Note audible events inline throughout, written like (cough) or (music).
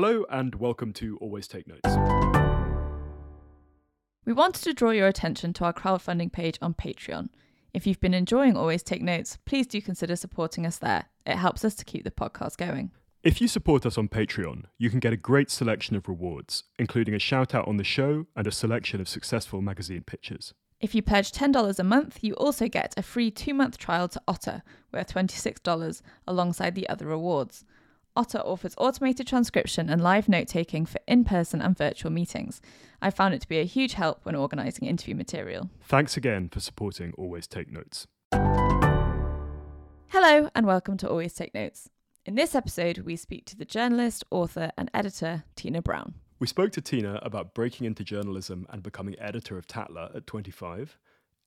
Hello and welcome to Always Take Notes. We wanted to draw your attention to our crowdfunding page on Patreon. If you've been enjoying Always Take Notes, please do consider supporting us there. It helps us to keep the podcast going. If you support us on Patreon, you can get a great selection of rewards, including a shout out on the show and a selection of successful magazine pictures. If you pledge $10 a month, you also get a free two month trial to Otter, worth $26, alongside the other rewards. Otter offers automated transcription and live note taking for in person and virtual meetings. I found it to be a huge help when organising interview material. Thanks again for supporting Always Take Notes. Hello, and welcome to Always Take Notes. In this episode, we speak to the journalist, author, and editor Tina Brown. We spoke to Tina about breaking into journalism and becoming editor of Tatler at 25,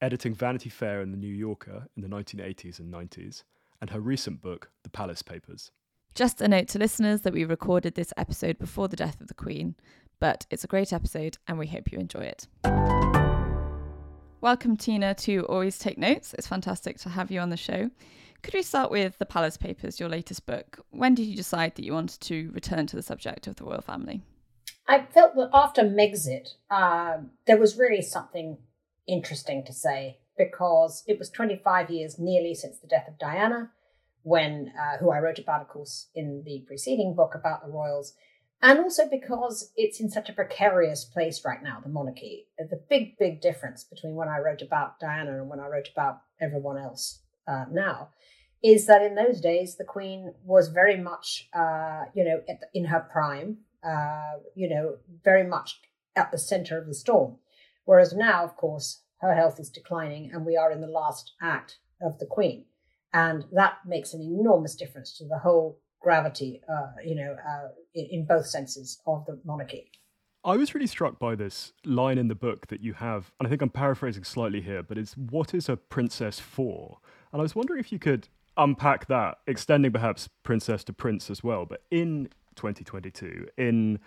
editing Vanity Fair and The New Yorker in the 1980s and 90s, and her recent book, The Palace Papers. Just a note to listeners that we recorded this episode before the death of the Queen, but it's a great episode and we hope you enjoy it. Welcome, Tina, to Always Take Notes. It's fantastic to have you on the show. Could we start with The Palace Papers, your latest book? When did you decide that you wanted to return to the subject of the royal family? I felt that after Megxit, uh, there was really something interesting to say because it was 25 years nearly since the death of Diana, when uh, who I wrote about, of course, in the preceding book about the royals, and also because it's in such a precarious place right now, the monarchy. The big, big difference between when I wrote about Diana and when I wrote about everyone else uh, now is that in those days the Queen was very much, uh, you know, the, in her prime uh, you know, very much at the center of the storm. Whereas now, of course, her health is declining and we are in the last act of the Queen. And that makes an enormous difference to the whole gravity, uh, you know, uh, in, in both senses of the monarchy. I was really struck by this line in the book that you have, and I think I'm paraphrasing slightly here, but it's what is a princess for? And I was wondering if you could unpack that, extending perhaps princess to prince as well. But in 2022 in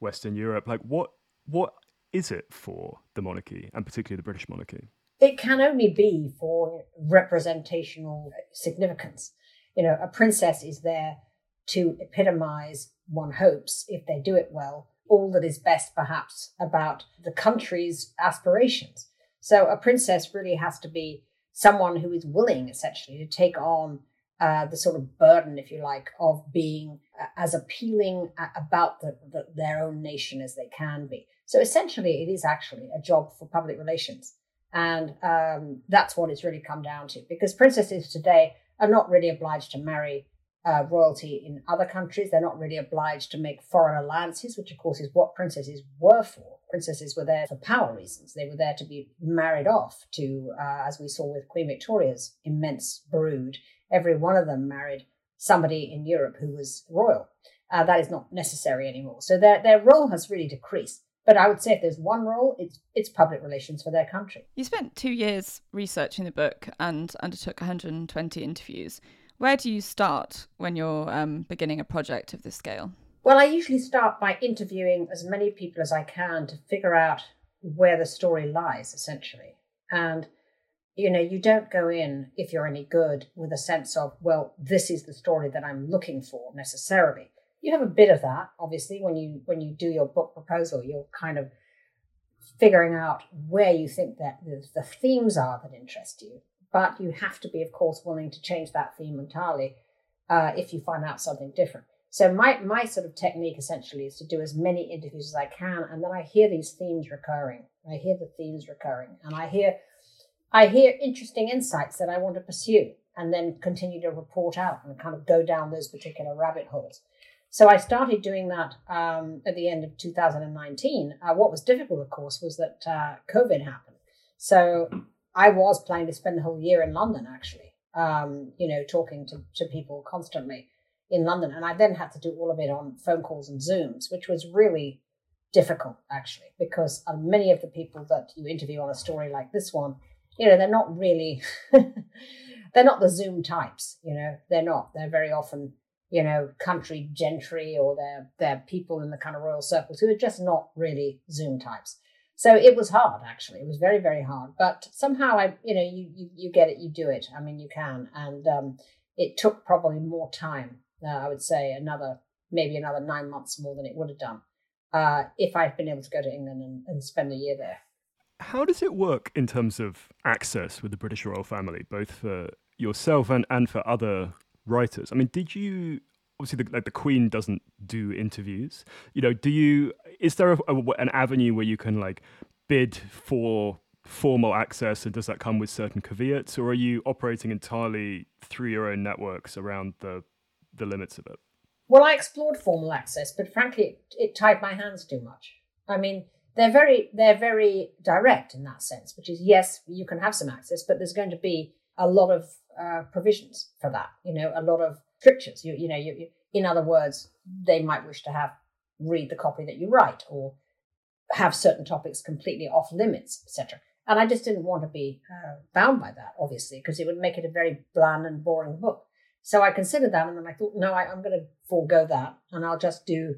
Western Europe. Like, what what is it for the monarchy and particularly the British monarchy? It can only be for representational significance. You know, a princess is there to epitomize, one hopes, if they do it well, all that is best perhaps about the country's aspirations. So a princess really has to be someone who is willing essentially to take on uh, the sort of burden, if you like, of being uh, as appealing about the, the, their own nation as they can be. So essentially, it is actually a job for public relations. And um, that's what it's really come down to because princesses today are not really obliged to marry uh, royalty in other countries. They're not really obliged to make foreign alliances, which of course is what princesses were for. Princesses were there for power reasons. They were there to be married off to, uh, as we saw with Queen Victoria's immense brood every one of them married somebody in Europe who was royal. Uh, that is not necessary anymore. So their, their role has really decreased. But I would say if there's one role, it's it's public relations for their country. You spent two years researching the book and undertook 120 interviews. Where do you start when you're um, beginning a project of this scale? Well, I usually start by interviewing as many people as I can to figure out where the story lies, essentially. And you know you don't go in if you're any good with a sense of well this is the story that i'm looking for necessarily you have a bit of that obviously when you when you do your book proposal you're kind of figuring out where you think that the, the themes are that interest you. But you have to be of course willing to change that theme entirely uh, if you find out something different. So my my sort of technique essentially is to do as many interviews as i can and then i hear these themes recurring. I hear the themes recurring and i hear I hear interesting insights that I want to pursue and then continue to report out and kind of go down those particular rabbit holes. So I started doing that um, at the end of 2019. Uh, what was difficult, of course, was that uh, COVID happened. So I was planning to spend the whole year in London, actually, um, you know, talking to, to people constantly in London. And I then had to do all of it on phone calls and Zooms, which was really difficult, actually, because uh, many of the people that you interview on a story like this one you know, they're not really, (laughs) they're not the Zoom types, you know, they're not. They're very often, you know, country gentry or they're, they're people in the kind of royal circles who are just not really Zoom types. So it was hard, actually. It was very, very hard. But somehow I, you know, you, you, you get it, you do it. I mean, you can. And um, it took probably more time, uh, I would say, another maybe another nine months more than it would have done uh, if I'd been able to go to England and, and spend a year there. How does it work in terms of access with the British royal family, both for yourself and, and for other writers? I mean, did you obviously the, like the Queen doesn't do interviews? You know, do you? Is there a, a, an avenue where you can like bid for formal access, and does that come with certain caveats, or are you operating entirely through your own networks around the the limits of it? Well, I explored formal access, but frankly, it, it tied my hands too much. I mean, they're very they're very direct in that sense, which is yes, you can have some access, but there's going to be a lot of uh, provisions for that. You know, a lot of strictures. You you know, you, you, in other words, they might wish to have read the copy that you write or have certain topics completely off limits, etc. And I just didn't want to be uh, bound by that, obviously, because it would make it a very bland and boring book. So I considered that, and then I thought, no, I, I'm going to forego that, and I'll just do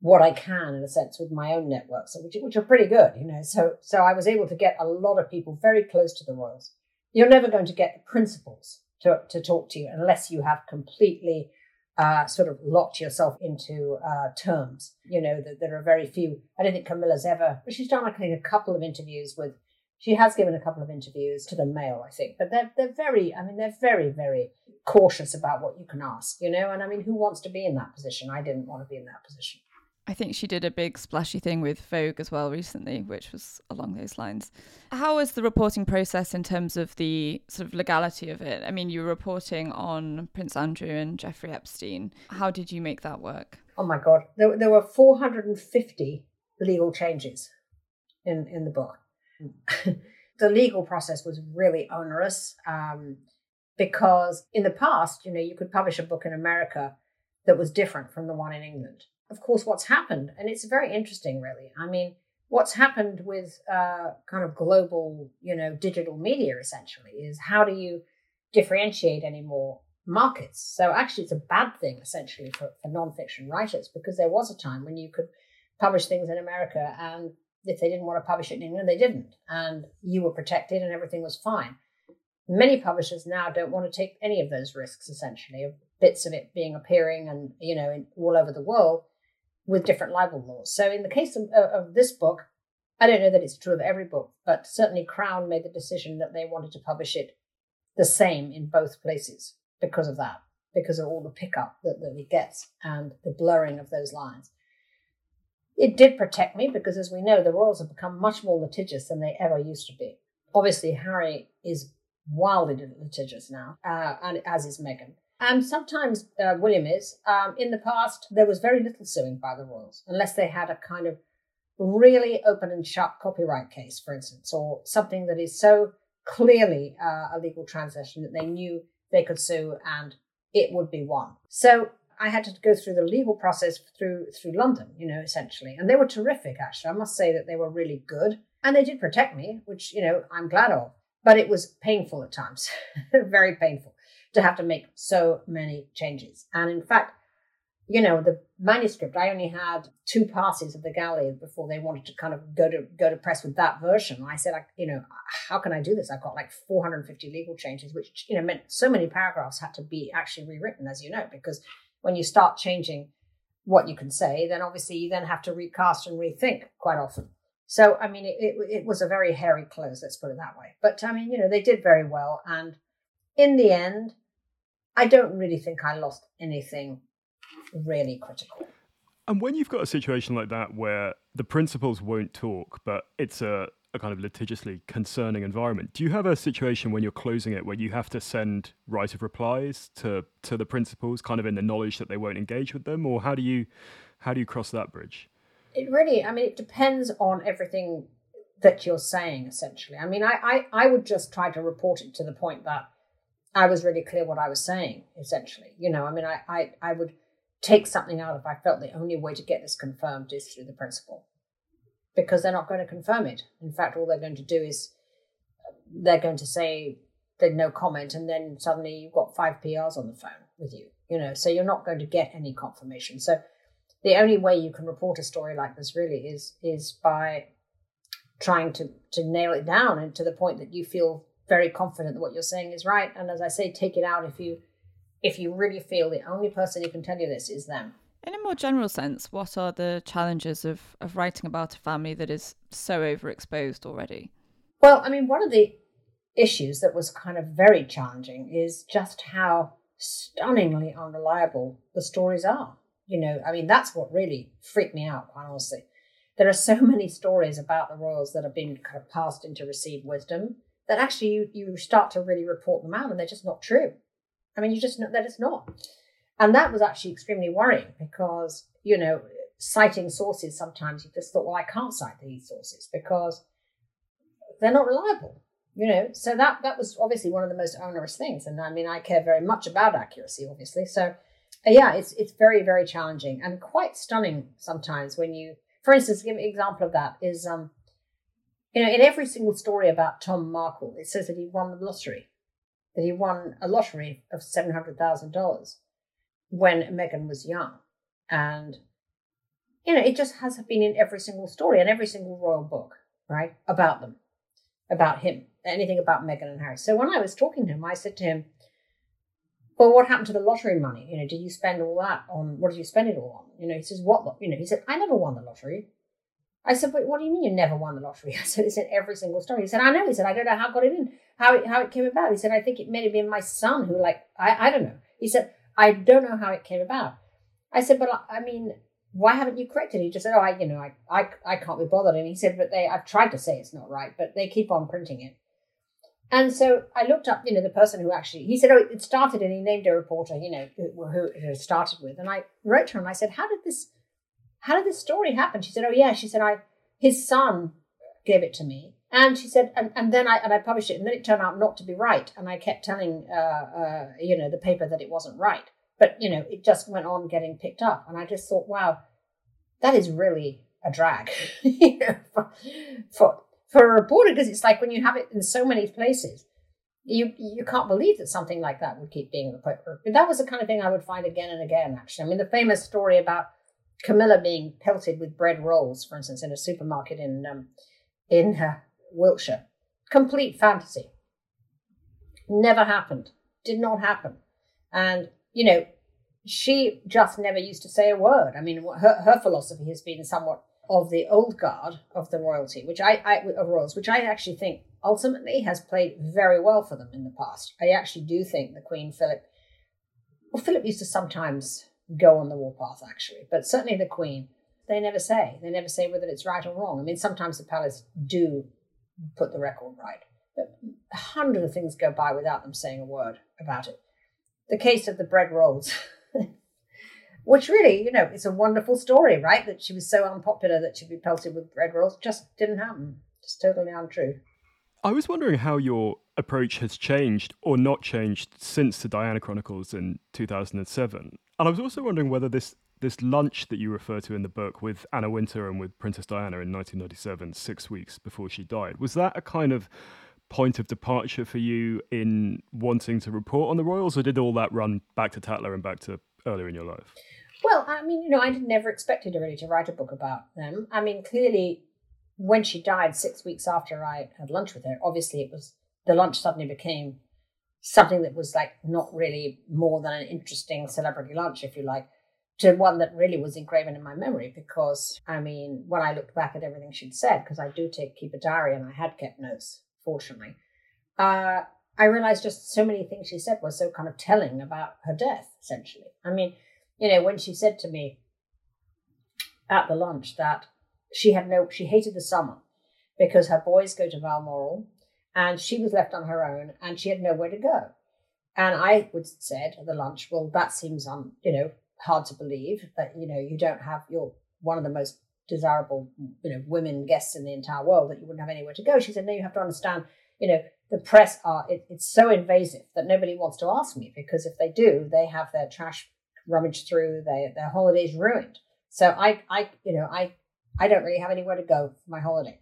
what I can in a sense with my own networks, which which are pretty good, you know. So so I was able to get a lot of people very close to the royals. You're never going to get the principals to to talk to you unless you have completely uh, sort of locked yourself into uh, terms. You know that there are very few. I don't think Camilla's ever. But she's done I think a couple of interviews with. She has given a couple of interviews to the Mail, I think, but they're they're very. I mean, they're very very cautious about what you can ask. You know, and I mean, who wants to be in that position? I didn't want to be in that position. I think she did a big splashy thing with Vogue as well recently, which was along those lines. How was the reporting process in terms of the sort of legality of it? I mean, you were reporting on Prince Andrew and Jeffrey Epstein. How did you make that work? Oh my God. There, there were 450 legal changes in, in the book. (laughs) the legal process was really onerous um, because in the past, you know, you could publish a book in America that was different from the one in England of course, what's happened, and it's very interesting, really. I mean, what's happened with uh, kind of global, you know, digital media essentially is how do you differentiate any more markets? So actually, it's a bad thing essentially for, for nonfiction writers because there was a time when you could publish things in America and if they didn't want to publish it in England, they didn't, and you were protected and everything was fine. Many publishers now don't want to take any of those risks, essentially, of bits of it being appearing and you know in, all over the world with different libel laws. So in the case of, of this book, I don't know that it's true of every book, but certainly Crown made the decision that they wanted to publish it the same in both places because of that, because of all the pickup that, that it gets and the blurring of those lines. It did protect me because, as we know, the royals have become much more litigious than they ever used to be. Obviously, Harry is wildly litigious now, uh, and as is Meghan. And sometimes uh, William is. Um, in the past, there was very little suing by the royals, unless they had a kind of really open and sharp copyright case, for instance, or something that is so clearly uh, a legal transaction that they knew they could sue and it would be won. So I had to go through the legal process through through London, you know, essentially, and they were terrific. Actually, I must say that they were really good, and they did protect me, which you know I'm glad of. But it was painful at times, (laughs) very painful to have to make so many changes. And in fact, you know, the manuscript, I only had two passes of the galley before they wanted to kind of go to go to press with that version. I said, I, you know, how can I do this? I've got like 450 legal changes, which, you know, meant so many paragraphs had to be actually rewritten, as you know, because when you start changing what you can say, then obviously you then have to recast and rethink quite often. So, I mean, it, it, it was a very hairy close, let's put it that way. But I mean, you know, they did very well. And in the end, I don't really think I lost anything really critical. And when you've got a situation like that where the principals won't talk, but it's a, a kind of litigiously concerning environment, do you have a situation when you're closing it where you have to send right of replies to, to the principals, kind of in the knowledge that they won't engage with them, or how do you how do you cross that bridge? It really, I mean, it depends on everything that you're saying. Essentially, I mean, I I, I would just try to report it to the point that I was really clear what I was saying, essentially. You know, I mean, I, I, I would take something out if I felt the only way to get this confirmed is through the principal because they're not going to confirm it. In fact, all they're going to do is they're going to say there's no comment, and then suddenly you've got five PRs on the phone with you, you know, so you're not going to get any confirmation. So the only way you can report a story like this really is is by trying to to nail it down and to the point that you feel very confident that what you're saying is right. And as I say, take it out if you if you really feel the only person who can tell you this is them. In a more general sense, what are the challenges of, of writing about a family that is so overexposed already? Well, I mean, one of the issues that was kind of very challenging is just how stunningly unreliable the stories are. You know, I mean, that's what really freaked me out, quite honestly. There are so (laughs) many stories about the royals that have been kind of passed into received wisdom that actually you, you start to really report them out and they're just not true. I mean, you just know that it's not. And that was actually extremely worrying because, you know, citing sources sometimes you just thought, well, I can't cite these sources because they're not reliable you know so that that was obviously one of the most onerous things and i mean i care very much about accuracy obviously so uh, yeah it's it's very very challenging and quite stunning sometimes when you for instance give an example of that is um you know in every single story about Tom Markle it says that he won the lottery that he won a lottery of $700000 when Meghan was young and you know it just has been in every single story and every single royal book right about them about him, anything about Meghan and Harry. So when I was talking to him, I said to him, well, what happened to the lottery money? You know, did you spend all that on, what did you spend it all on? You know, he says, what, you know, he said, I never won the lottery. I said, but what do you mean you never won the lottery? (laughs) I said, it's in every single story. He said, I know. He said, I don't know how I got it in, how it, how it came about. He said, I think it may have been my son who like, I, I don't know. He said, I don't know how it came about. I said, but I mean, why haven't you corrected? He just said, oh, I, you know, I, I, I can't be bothered. And he said, but they, I've tried to say it's not right, but they keep on printing it. And so I looked up, you know, the person who actually, he said, oh, it started, and he named a reporter, you know, who, who it started with. And I wrote to him, I said, how did this, how did this story happen? She said, oh, yeah. She said, I, his son gave it to me. And she said, and, and then I, and I published it, and then it turned out not to be right. And I kept telling, uh, uh, you know, the paper that it wasn't right. But, you know, it just went on getting picked up. And I just thought, wow, that is really a drag (laughs) for, for, for a reporter because it's like when you have it in so many places, you you can't believe that something like that would keep being reported. But that was the kind of thing I would find again and again. Actually, I mean, the famous story about Camilla being pelted with bread rolls, for instance, in a supermarket in um, in uh, Wiltshire, complete fantasy. Never happened. Did not happen. And you know, she just never used to say a word. I mean, her, her philosophy has been somewhat of the old guard of the royalty, which I, I of royals, which I actually think ultimately has played very well for them in the past. I actually do think the Queen Philip, well, Philip used to sometimes go on the warpath actually, but certainly the Queen, they never say. They never say whether it's right or wrong. I mean, sometimes the palace do put the record right, but a hundred of things go by without them saying a word about it. The case of the bread rolls. (laughs) Which really, you know, it's a wonderful story, right? That she was so unpopular that she'd be pelted with bread rolls. Just didn't happen. Just totally untrue. I was wondering how your approach has changed or not changed since the Diana Chronicles in 2007. And I was also wondering whether this this lunch that you refer to in the book with Anna Wintour and with Princess Diana in 1997, six weeks before she died, was that a kind of point of departure for you in wanting to report on the royals, or did all that run back to Tatler and back to earlier in your life? Well, I mean, you know, I never expected really to write a book about them. I mean, clearly, when she died six weeks after I had lunch with her, obviously it was the lunch suddenly became something that was like not really more than an interesting celebrity lunch, if you like, to one that really was engraven in my memory. Because I mean, when I looked back at everything she'd said, because I do take keep a diary and I had kept notes, fortunately, uh, I realized just so many things she said were so kind of telling about her death, essentially. I mean, you know, when she said to me at the lunch that she had no, she hated the summer because her boys go to Balmoral and she was left on her own and she had nowhere to go. And I would said at the lunch, well, that seems, um, you know, hard to believe that, you know, you don't have, you're one of the most desirable, you know, women guests in the entire world that you wouldn't have anywhere to go. She said, no, you have to understand, you know, the press are it, it's so invasive that nobody wants to ask me because if they do, they have their trash rummaged through, their their holidays ruined. So I I you know I I don't really have anywhere to go for my holiday.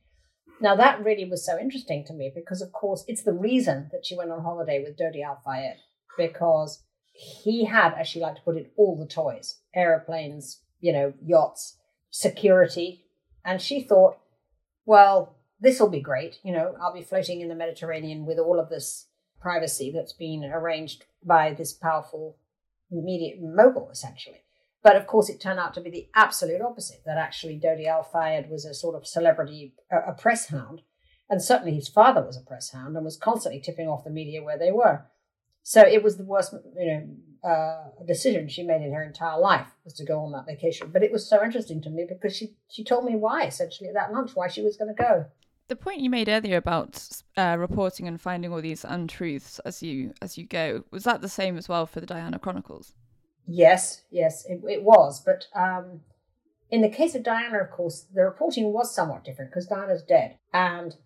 Now that really was so interesting to me because of course it's the reason that she went on holiday with Dodi Al Fayed because he had, as she liked to put it, all the toys, aeroplanes, you know, yachts, security, and she thought, well, this will be great. You know, I'll be floating in the Mediterranean with all of this privacy that's been arranged by this powerful media mogul, essentially. But of course, it turned out to be the absolute opposite that actually Dodi Al Fayed was a sort of celebrity, a, a press hound. And certainly his father was a press hound and was constantly tipping off the media where they were. So it was the worst, you know, uh, decision she made in her entire life was to go on that vacation. But it was so interesting to me because she she told me why essentially at that lunch why she was going to go. The point you made earlier about uh, reporting and finding all these untruths as you as you go was that the same as well for the Diana Chronicles? Yes, yes, it, it was. But um, in the case of Diana, of course, the reporting was somewhat different because Diana's dead, and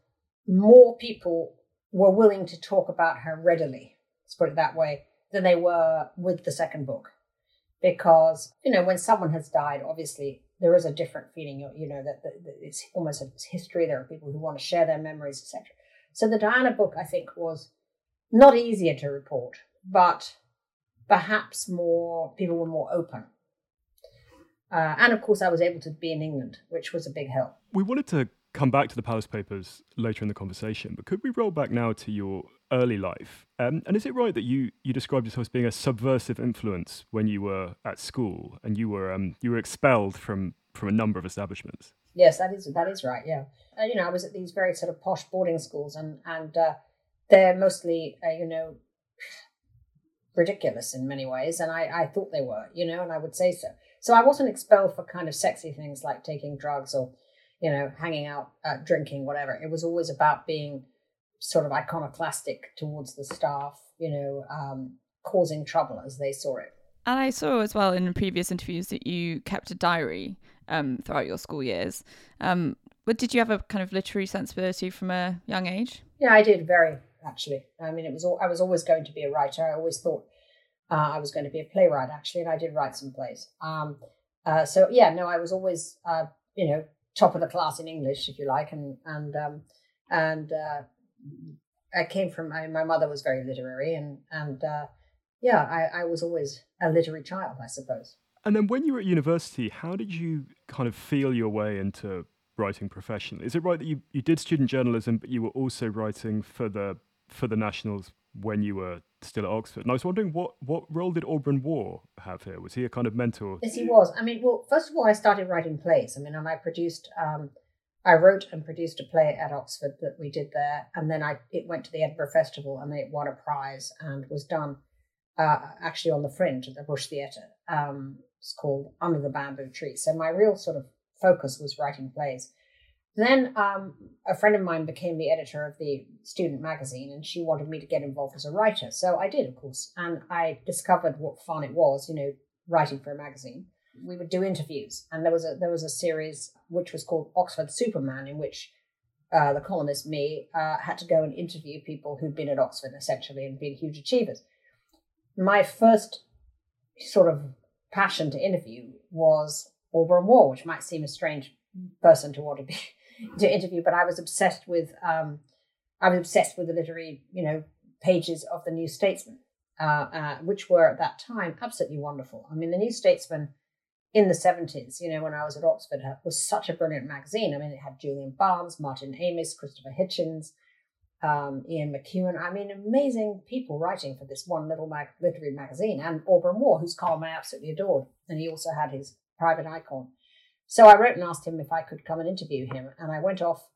more people were willing to talk about her readily let's put it that way, than they were with the second book. Because, you know, when someone has died, obviously there is a different feeling, you know, that, that, that it's almost a history. There are people who want to share their memories, etc. So the Diana book, I think, was not easier to report, but perhaps more people were more open. Uh, and of course, I was able to be in England, which was a big help. We wanted to come back to the Palace Papers later in the conversation, but could we roll back now to your early life? Um, and is it right that you you described yourself as being a subversive influence when you were at school and you were um, you were expelled from from a number of establishments? Yes, that is that is right. Yeah, uh, you know, I was at these very sort of posh boarding schools, and and uh, they're mostly uh, you know ridiculous in many ways, and I I thought they were, you know, and I would say so. So I wasn't expelled for kind of sexy things like taking drugs or you know, hanging out, uh, drinking, whatever. It was always about being sort of iconoclastic towards the staff, you know, um, causing trouble as they saw it. And I saw as well in previous interviews that you kept a diary um, throughout your school years. Um, but did you have a kind of literary sensibility from a young age? Yeah, I did very actually. I mean, it was all, I was always going to be a writer. I always thought uh, I was going to be a playwright actually, and I did write some plays. Um, uh, so yeah, no, I was always uh, you know top of the class in English, if you like, and and um, and uh, I came from I, my mother was very literary, and and uh, yeah, I, I was always a literary child, I suppose. And then when you were at university, how did you kind of feel your way into writing professionally? Is it right that you, you did student journalism, but you were also writing for the for the Nationals when you were still at Oxford. And I was wondering what, what role did Auberon Waugh have here? Was he a kind of mentor? Yes, he was. I mean, well, first of all, I started writing plays. I mean, and I produced, um, I wrote and produced a play at Oxford that we did there, and then I it went to the Edinburgh Festival and it won a prize and was done uh, actually on the Fringe at the Bush Theatre. Um, it's called Under the Bamboo Tree. So my real sort of focus was writing plays. Then um, a friend of mine became the editor of the student magazine, and she wanted me to get involved as a writer. So I did, of course, and I discovered what fun it was, you know, writing for a magazine. We would do interviews, and there was a there was a series which was called Oxford Superman, in which uh, the columnist me uh, had to go and interview people who'd been at Oxford essentially and been huge achievers. My first sort of passion to interview was Auberon Waugh, which might seem a strange person to want to be (laughs) to interview, but I was obsessed with um, I was obsessed with the literary, you know, pages of the New Statesman, uh, uh, which were at that time absolutely wonderful. I mean, the New Statesman in the seventies, you know, when I was at Oxford, uh, was such a brilliant magazine. I mean, it had Julian Barnes, Martin Amis, Christopher Hitchens, um, Ian McEwan. I mean, amazing people writing for this one little mag- literary magazine, and Auberon Waugh, whose column I absolutely adored, and he also had his Private Eye column. So I wrote and asked him if I could come and interview him. And I went off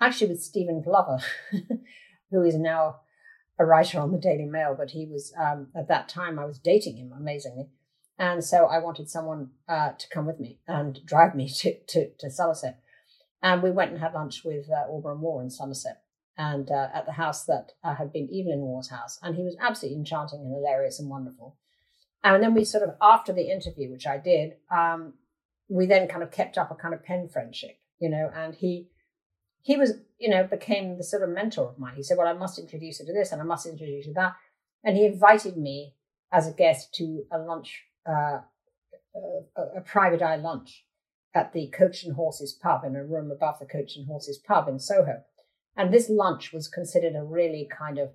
actually with Stephen Glover, (laughs) who is now a writer on the Daily Mail, but he was, um, at that time, I was dating him amazingly. And so I wanted someone uh, to come with me and drive me (laughs) to, to, to, Somerset. And we went and had lunch with uh, Auberon Waugh in Somerset and uh, at the house that uh, had been Evelyn Waugh's house. And he was absolutely enchanting and hilarious and wonderful. And then we sort of, after the interview, which I did, um, we then kind of kept up a kind of pen friendship, you know, and he he was, you know, became the sort of mentor of mine. He said, Well, I must introduce you to this and I must introduce you to that. And he invited me as a guest to a lunch, uh, a, a Private Eye lunch at the Coach and Horses pub in a room above the Coach and Horses pub in Soho. And this lunch was considered a really kind of,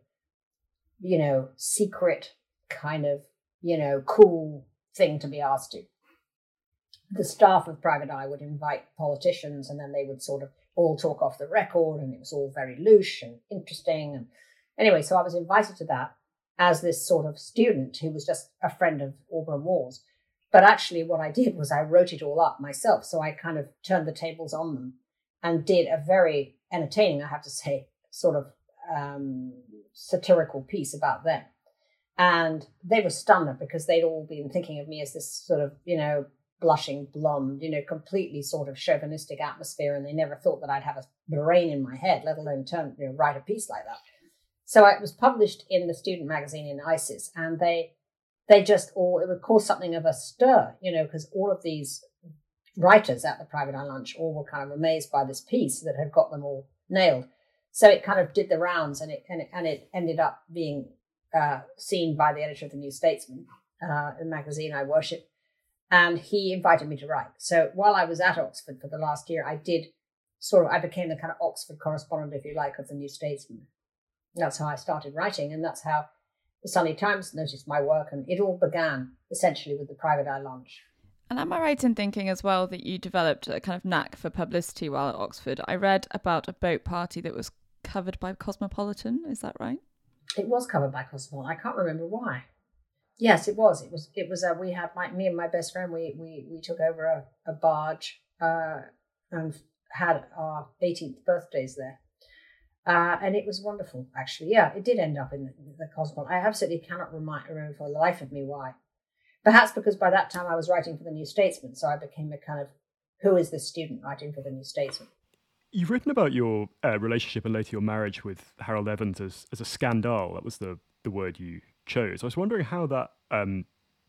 you know, secret kind of, you know, cool thing to be asked to the staff of Private Eye would invite politicians and then they would sort of all talk off the record and it was all very loose and interesting. And anyway, so I was invited to that as this sort of student who was just a friend of Auberon Waugh's. But actually, what I did was I wrote it all up myself. So I kind of turned the tables on them and did a very entertaining, I have to say, sort of um, satirical piece about them. And they were stunned because they'd all been thinking of me as this sort of, you know, blushing blonde, you know, completely sort of chauvinistic atmosphere. And they never thought that I'd have a brain in my head, let alone turn, you know, write a piece like that. So it was published in the student magazine in Isis, and they they just all it would cause something of a stir, you know, because all of these writers at the Private Eye lunch all were kind of amazed by this piece that had got them all nailed. So it kind of did the rounds, and it and it, and it ended up being uh, seen by the editor of the New Statesman, uh, magazine I worship, and he invited me to write. So while I was at Oxford for the last year, I did sort of I became the kind of Oxford correspondent, if you like, of the New Statesman. That's how I started writing, and that's how the Sunday Times noticed my work, and it all began essentially with the Private Eye Lunch. And am I right in thinking as well that you developed a kind of knack for publicity while at Oxford? I read about a boat party that was covered by Cosmopolitan. Is that right? It was covered by Cosmopolitan. I can't remember why. Yes, it was. It was. It was. Uh, we had my me and my best friend. We we we took over a, a barge uh, and had our 18th birthdays there. Uh, and it was wonderful, actually. Yeah, it did end up in the, the. I absolutely cannot remind, remember for the life of me why. Perhaps because by that time I was writing for the New Statesman, so I became a kind of who is this student writing for the New Statesman? You've written about your uh, relationship and later your marriage with Harold Evans as, as a scandal. That was the, the word you chose. I was wondering how that um,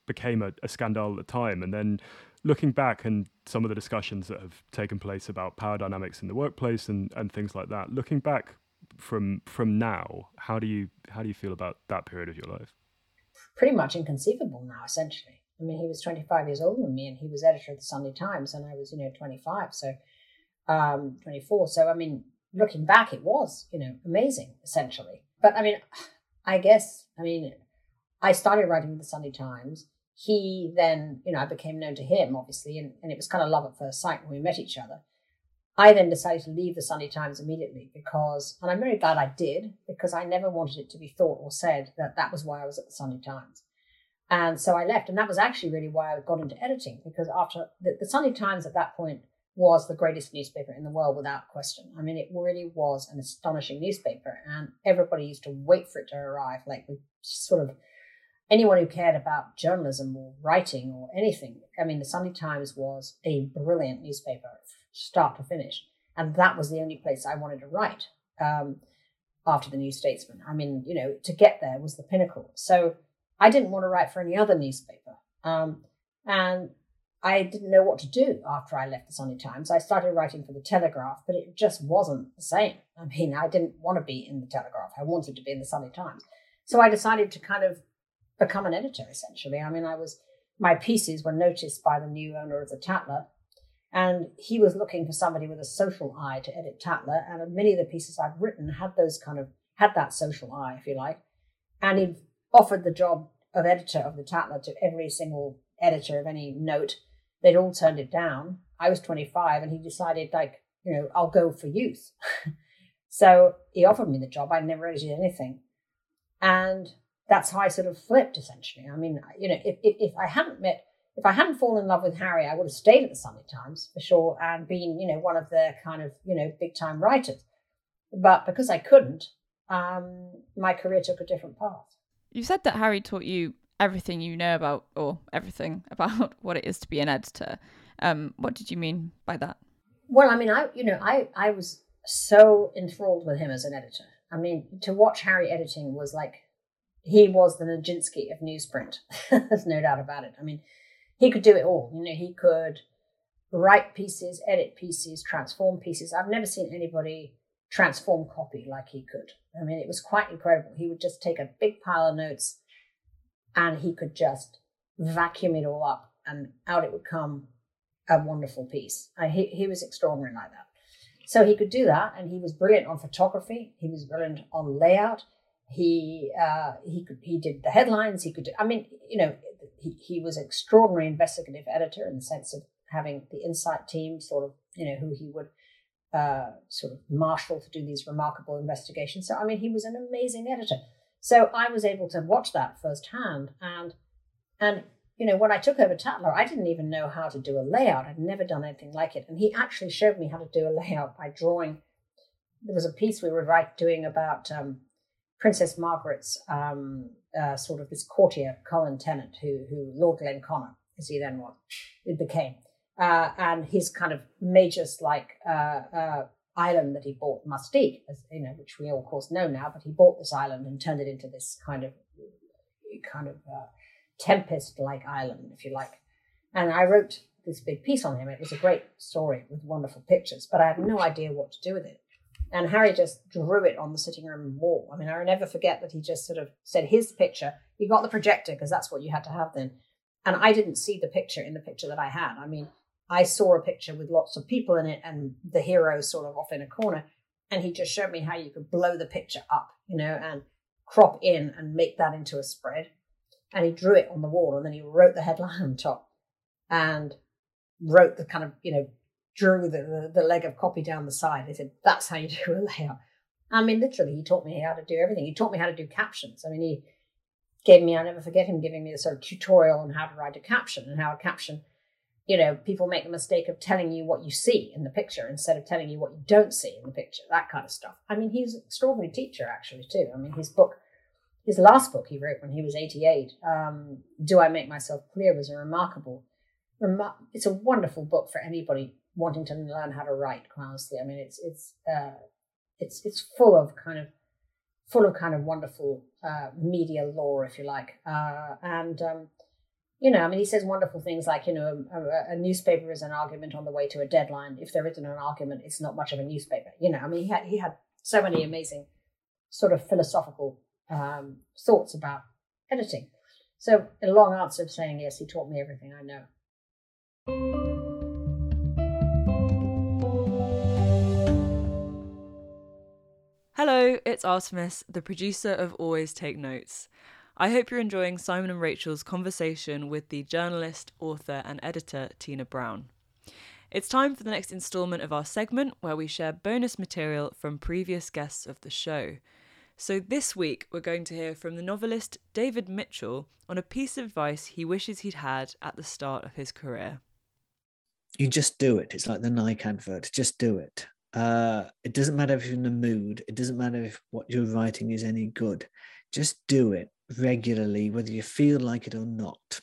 became a, a scandal at the time, and then looking back and some of the discussions that have taken place about power dynamics in the workplace and, and things like that. Looking back, from from now, how do you how do you feel about that period of your life? Pretty much inconceivable now, essentially. I mean, he was 25 years older than me, and he was editor of the Sunday Times, and I was, you know, 25, so um, 24. So, I mean, looking back, it was, you know, amazing, essentially. But I mean, I guess, I mean, I started writing the Sunday Times. He then, you know, I became known to him, obviously, and, and it was kind of love at first sight when we met each other. I then decided to leave the Sunday Times immediately because, and I'm very glad I did, because I never wanted it to be thought or said that that was why I was at the Sunday Times. And so I left. And that was actually really why I got into editing, because after the, the Sunday Times at that point was the greatest newspaper in the world without question. I mean, it really was an astonishing newspaper, and everybody used to wait for it to arrive. Like, sort of anyone who cared about journalism or writing or anything. I mean, the Sunday Times was a brilliant newspaper start to finish. And that was the only place I wanted to write um, after the New Statesman. I mean, you know, to get there was the pinnacle. So I didn't want to write for any other newspaper. Um, and I didn't know what to do after I left the Sunday Times. I started writing for the Telegraph, but it just wasn't the same. I mean, I didn't want to be in the Telegraph. I wanted to be in the Sunday Times. So I decided to kind of become an editor, essentially. I mean, I was, my pieces were noticed by the new owner of the Tatler, and he was looking for somebody with a social eye to edit Tatler. And many of the pieces I've written had those kind of, had that social eye, if you like. And he offered the job of editor of the Tatler to every single editor of any note. They'd all turned it down. I was 25 and he decided, like, you know, I'll go for youth. (laughs) so he offered me the job. I never edited anything. And that's how I sort of flipped, essentially. I mean, you know, if, if, if I hadn't met if I hadn't fallen in love with Harry, I would have stayed at the Sunday Times for sure and been, you know, one of their kind of, you know, big time writers. But because I couldn't, um, my career took a different path. You said that Harry taught you everything you know about, or everything (laughs) about what it is to be an editor. Um, what did you mean by that? Well, I mean, I, you know, I, I was so enthralled with him as an editor. I mean, to watch Harry editing was like he was the Nijinsky of newsprint. (laughs) There's no doubt about it. I mean, he could do it all. You know, he could write pieces, edit pieces, transform pieces. I've never seen anybody transform copy like he could. I mean, it was quite incredible. He would just take a big pile of notes and he could just vacuum it all up and out it would come a wonderful piece. Uh, he, he was extraordinary like that. So he could do that, and he was brilliant on photography. He was brilliant on layout. He uh, he could he did the headlines. He could do, I mean, you know, he, he was an extraordinary investigative editor in the sense of having the insight team sort of, you know, who he would uh, sort of marshal to do these remarkable investigations. So, I mean, he was an amazing editor. So I was able to watch that firsthand and, and you know, when I took over Tatler, I didn't even know how to do a layout. I'd never done anything like it. And he actually showed me how to do a layout by drawing. There was a piece we were right doing about um, Princess Margaret's um, uh, sort of this courtier, Colin Tennant, who, who Lord Glenconner, as he then was, it became, uh, and his kind of majors like uh, uh, island that he bought, Mustique, as, you know, which we all of course know now, but he bought this island and turned it into this kind of kind of uh, tempest-like island, if you like. And I wrote this big piece on him. It was a great story with wonderful pictures, but I had no idea what to do with it. And Harry just drew it on the sitting room wall. I mean, I'll never forget that he just sort of said his picture. He got the projector because that's what you had to have then. And I didn't see the picture in the picture that I had. I mean, I saw a picture with lots of people in it and the hero sort of off in a corner. And he just showed me how you could blow the picture up, you know, and crop in and make that into a spread and he drew it on the wall and then he wrote the headline on top and wrote the kind of you know drew the, the, the leg of copy down the side. He said that's how you do a layout. I mean literally he taught me how to do everything. He taught me how to do captions. I mean he gave me i'll never forget him giving me a sort of tutorial on how to write a caption and how a caption you know people make the mistake of telling you what you see in the picture instead of telling you what you don't see in the picture that kind of stuff. I mean he's an extraordinary teacher actually too. I mean his book his last book he wrote when he was 88, um, Do I Make Myself Clear, was a remarkable, remar- it's a wonderful book for anybody wanting to learn how to write, honestly. I mean, it's, it's, uh, it's, it's full of kind of, full of kind of wonderful uh, media lore, if you like. Uh, and, um, you know, I mean, he says wonderful things like, you know, a, a, newspaper is an argument on the way to a deadline. If there isn't an argument, it's not much of a newspaper. You know, I mean, he had, he had so many amazing sort of philosophical um, thoughts about editing. So, a long answer of saying yes, he taught me everything I know. Hello, it's Artemis, the producer of Always Take Notes. I hope you're enjoying Simon and Rachel's conversation with the journalist, author, and editor Tina Brown. It's time for the next instalment of our segment where we share bonus material from previous guests of the show. So, this week we're going to hear from the novelist David Mitchell on a piece of advice he wishes he'd had at the start of his career. You just do it. It's like the Nike advert just do it. Uh, it doesn't matter if you're in the mood, it doesn't matter if what you're writing is any good. Just do it regularly, whether you feel like it or not.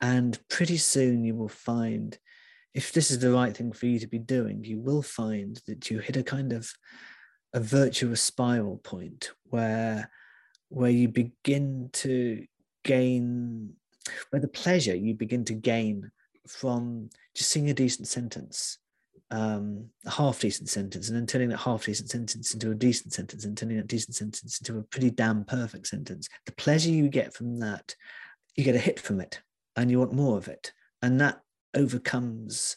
And pretty soon you will find if this is the right thing for you to be doing, you will find that you hit a kind of a virtuous spiral point where where you begin to gain where the pleasure you begin to gain from just seeing a decent sentence um, a half decent sentence and then turning that half decent sentence into a decent sentence and turning that decent sentence into a pretty damn perfect sentence the pleasure you get from that you get a hit from it and you want more of it and that overcomes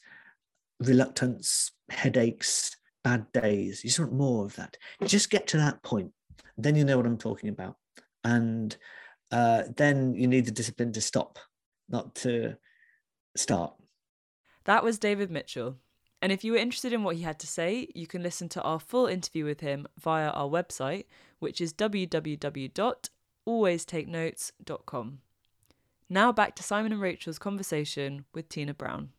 reluctance headaches bad days. You just want more of that. Just get to that point. Then you know what I'm talking about. And uh, then you need the discipline to stop, not to start. That was David Mitchell. And if you were interested in what he had to say, you can listen to our full interview with him via our website, which is www.alwaystakenotes.com. Now back to Simon and Rachel's conversation with Tina Brown.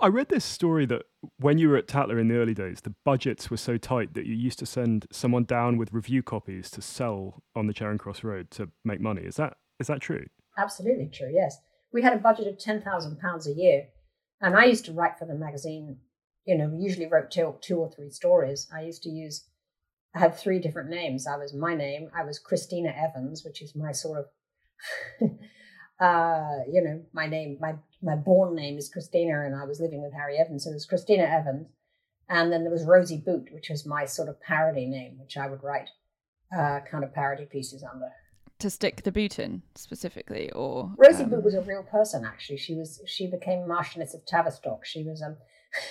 I read this story that when you were at Tatler in the early days, the budgets were so tight that you used to send someone down with review copies to sell on the Charing Cross Road to make money. Is that is that true? Absolutely true. Yes, we had a budget of ten thousand pounds a year, and I used to write for the magazine. You know, usually wrote two, two or three stories. I used to use. I had three different names. I was my name. I was Christina Evans, which is my sort of (laughs) uh, you know, my name, my my born name is Christina, and I was living with Harry Evans, so it was Christina Evans, and then there was Rosie Boot, which was my sort of parody name, which I would write uh, kind of parody pieces under. To stick the boot in specifically, or Rosie um... Boot was a real person. Actually, she was she became Marchioness of Tavistock. She was um,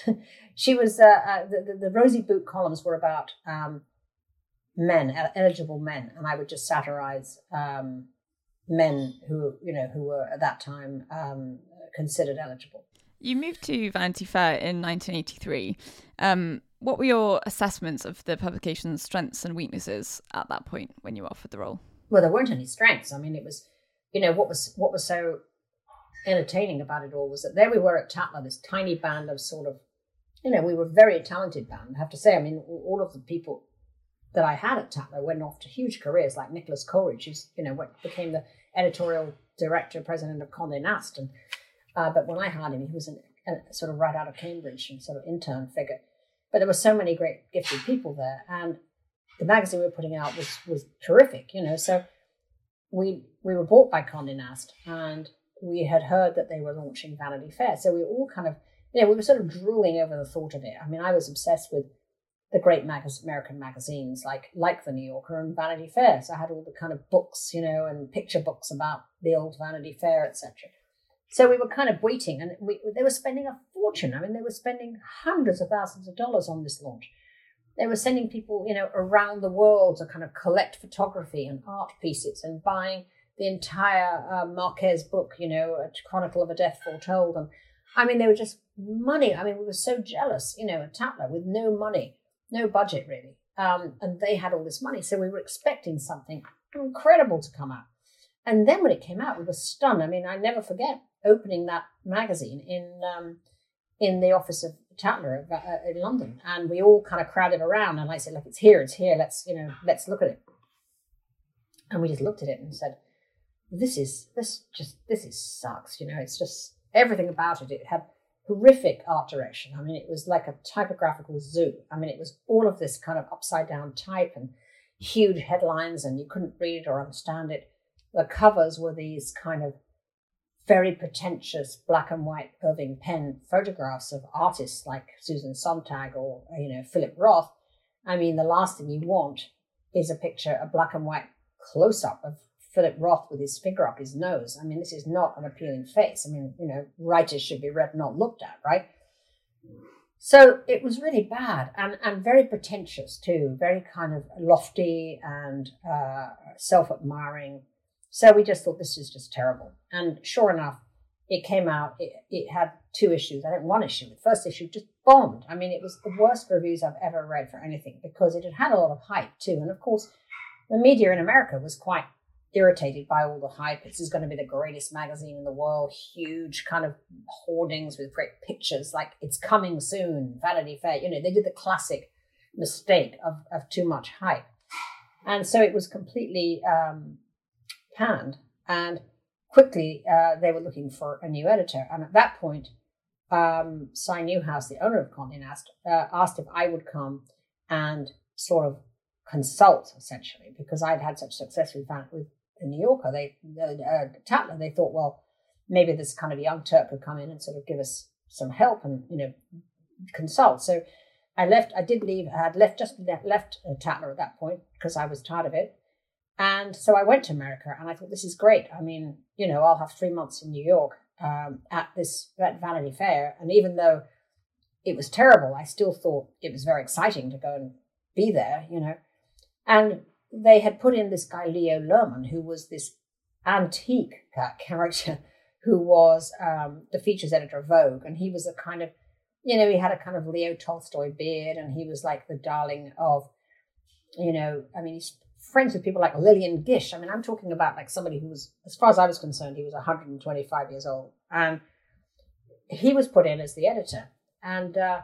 (laughs) she was uh, uh, the, the, the Rosie Boot columns were about um, men, eligible men, and I would just satirize um, men who you know who were at that time um, considered eligible. You moved to Vanity Fair in 1983. Um, what were your assessments of the publication's strengths and weaknesses at that point when you were offered the role? Well, there weren't any strengths. I mean, it was, you know, what was what was so entertaining about it all was that there we were at Tatler, this tiny band of sort of, you know, we were a very talented band. I have to say, I mean, all of the people that I had at Tatler went off to huge careers, like Nicholas Coleridge, who's, you know, what became the editorial director, president of Condé Nast. And, uh, but when I hired him, he was an, a sort of right out of Cambridge and sort of intern figure. But there were so many great gifted people there. And the magazine we were putting out was, was terrific, you know. So we, we were bought by Condé Nast and we had heard that they were launching Vanity Fair. So we were all kind of, you know, we were sort of drooling over the thought of it. I mean, I was obsessed with the great mag- American magazines like like the New Yorker and Vanity Fair. So I had all the kind of books, you know, and picture books about the old Vanity Fair, etc. So we were kind of waiting, and we, they were spending a fortune. I mean, they were spending hundreds of thousands of dollars on this launch. They were sending people, you know, around the world to kind of collect photography and art pieces and buying the entire uh, Marquez book, you know, a Chronicle of a Death Foretold. And I mean, they were just money. I mean, we were so jealous, you know, at Tatler with no money, no budget really. Um, and they had all this money. So we were expecting something incredible to come out. And then when it came out, we were stunned. I mean, I never forget opening that magazine in um, in the office of Tatler uh, in London, and we all kind of crowded around. And I said, "Look, it's here, it's here. Let's you know, let's look at it." And we just looked at it and said, this is this just this is sucks. You know, it's just everything about it. It had horrific art direction. I mean, it was like a typographical zoo. I mean, it was all of this kind of upside down type and huge headlines, and you couldn't read it or understand it. The covers were these kind of very pretentious black and white Irving Penn photographs of artists like Susan Sontag or you know Philip Roth. I mean, the last thing you want is a picture, a black and white close up of Philip Roth with his finger up his nose. I mean, this is not an appealing face. I mean, you know, writers should be read, not looked at, right? So it was really bad and, and very pretentious too, very kind of lofty and uh, self admiring. So we just thought this is just terrible. And sure enough, it came out, it, it had two issues. I think one issue, the first issue just bombed. I mean, it was the worst reviews I've ever read for anything because it had had a lot of hype too. And of course, the media in America was quite irritated by all the hype. This is going to be the greatest magazine in the world, huge kind of hoardings with great pictures, like it's coming soon, Vanity Fair. You know, they did the classic mistake of, of too much hype. And so it was completely um, panned. And quickly, uh, they were looking for a new editor. And at that point, um, Si Newhouse, the owner of Condé Nast, uh, asked if I would come and sort of consult essentially because I'd had such success with, with the New Yorker, they uh, Tatler, they thought, well, maybe this kind of young Turk could come in and sort of give us some help and you know consult. So I left. I did leave. I had left just left, left uh, Tatler at that point because I was tired of it. And so I went to America, and I thought this is great. I mean, you know, I'll have three months in New York um, at this at Vanity Fair, and even though it was terrible, I still thought it was very exciting to go and be there. You know, and they had put in this guy Leo Lerman, who was this antique (laughs) character who was um, the features editor of Vogue, and he was a kind of, you know, he had a kind of Leo Tolstoy beard, and he was like the darling of, you know, I mean, he's friends with people like Lillian Gish. I mean, I'm talking about like somebody who was, as far as I was concerned, he was 125 years old, and he was put in as the editor, and. Uh,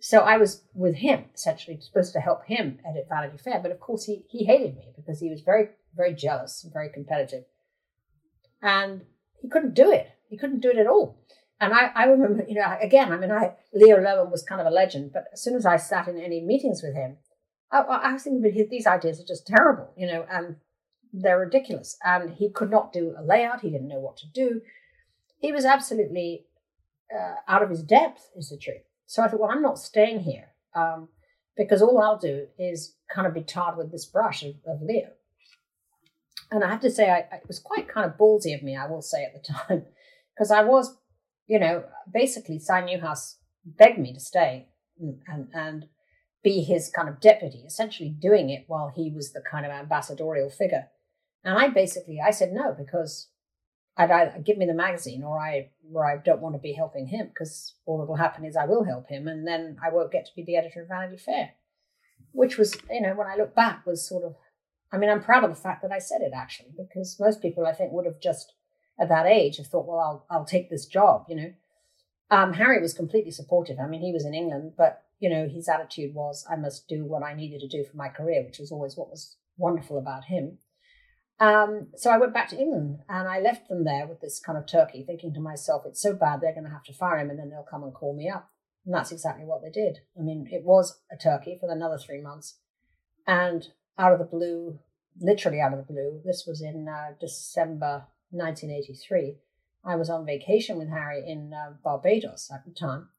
so I was with him, essentially supposed to help him edit Vanity Fair. But of course, he, he hated me because he was very, very jealous and very competitive. And he couldn't do it. He couldn't do it at all. And I, I remember, you know, again, I mean, I, Leo Lerman was kind of a legend, but as soon as I sat in any meetings with him, I, I was thinking, but these ideas are just terrible, you know, and they're ridiculous. And he could not do a layout. He didn't know what to do. He was absolutely uh, out of his depth, is the truth. So I thought, well, I'm not staying here um, because all I'll do is kind of be tarred with this brush of, of Leo. And I have to say, I, it was quite kind of ballsy of me, I will say at the (laughs) time, because I was, you know, basically, Si Newhouse begged me to stay and, and be his kind of deputy, essentially doing it while he was the kind of ambassadorial figure. And I basically, I said no because I'd either give me the magazine or I or I don't want to be helping him because all that will happen is I will help him and then I won't get to be the editor of Vanity Fair, which was you know when I look back was sort of, I mean I'm proud of the fact that I said it actually because most people I think would have just at that age have thought well I'll I'll take this job you know. Um, Harry was completely supportive. I mean he was in England, but you know his attitude was I must do what I needed to do for my career, which was always what was wonderful about him. Um, so I went back to England and I left them there with this kind of turkey, thinking to myself, it's so bad they're going to have to fire him and then they'll come and call me up. And that's exactly what they did. I mean, it was a turkey for another three months. And out of the blue, literally out of the blue, this was in uh, December 1983. I was on vacation with Harry in uh, Barbados at the time.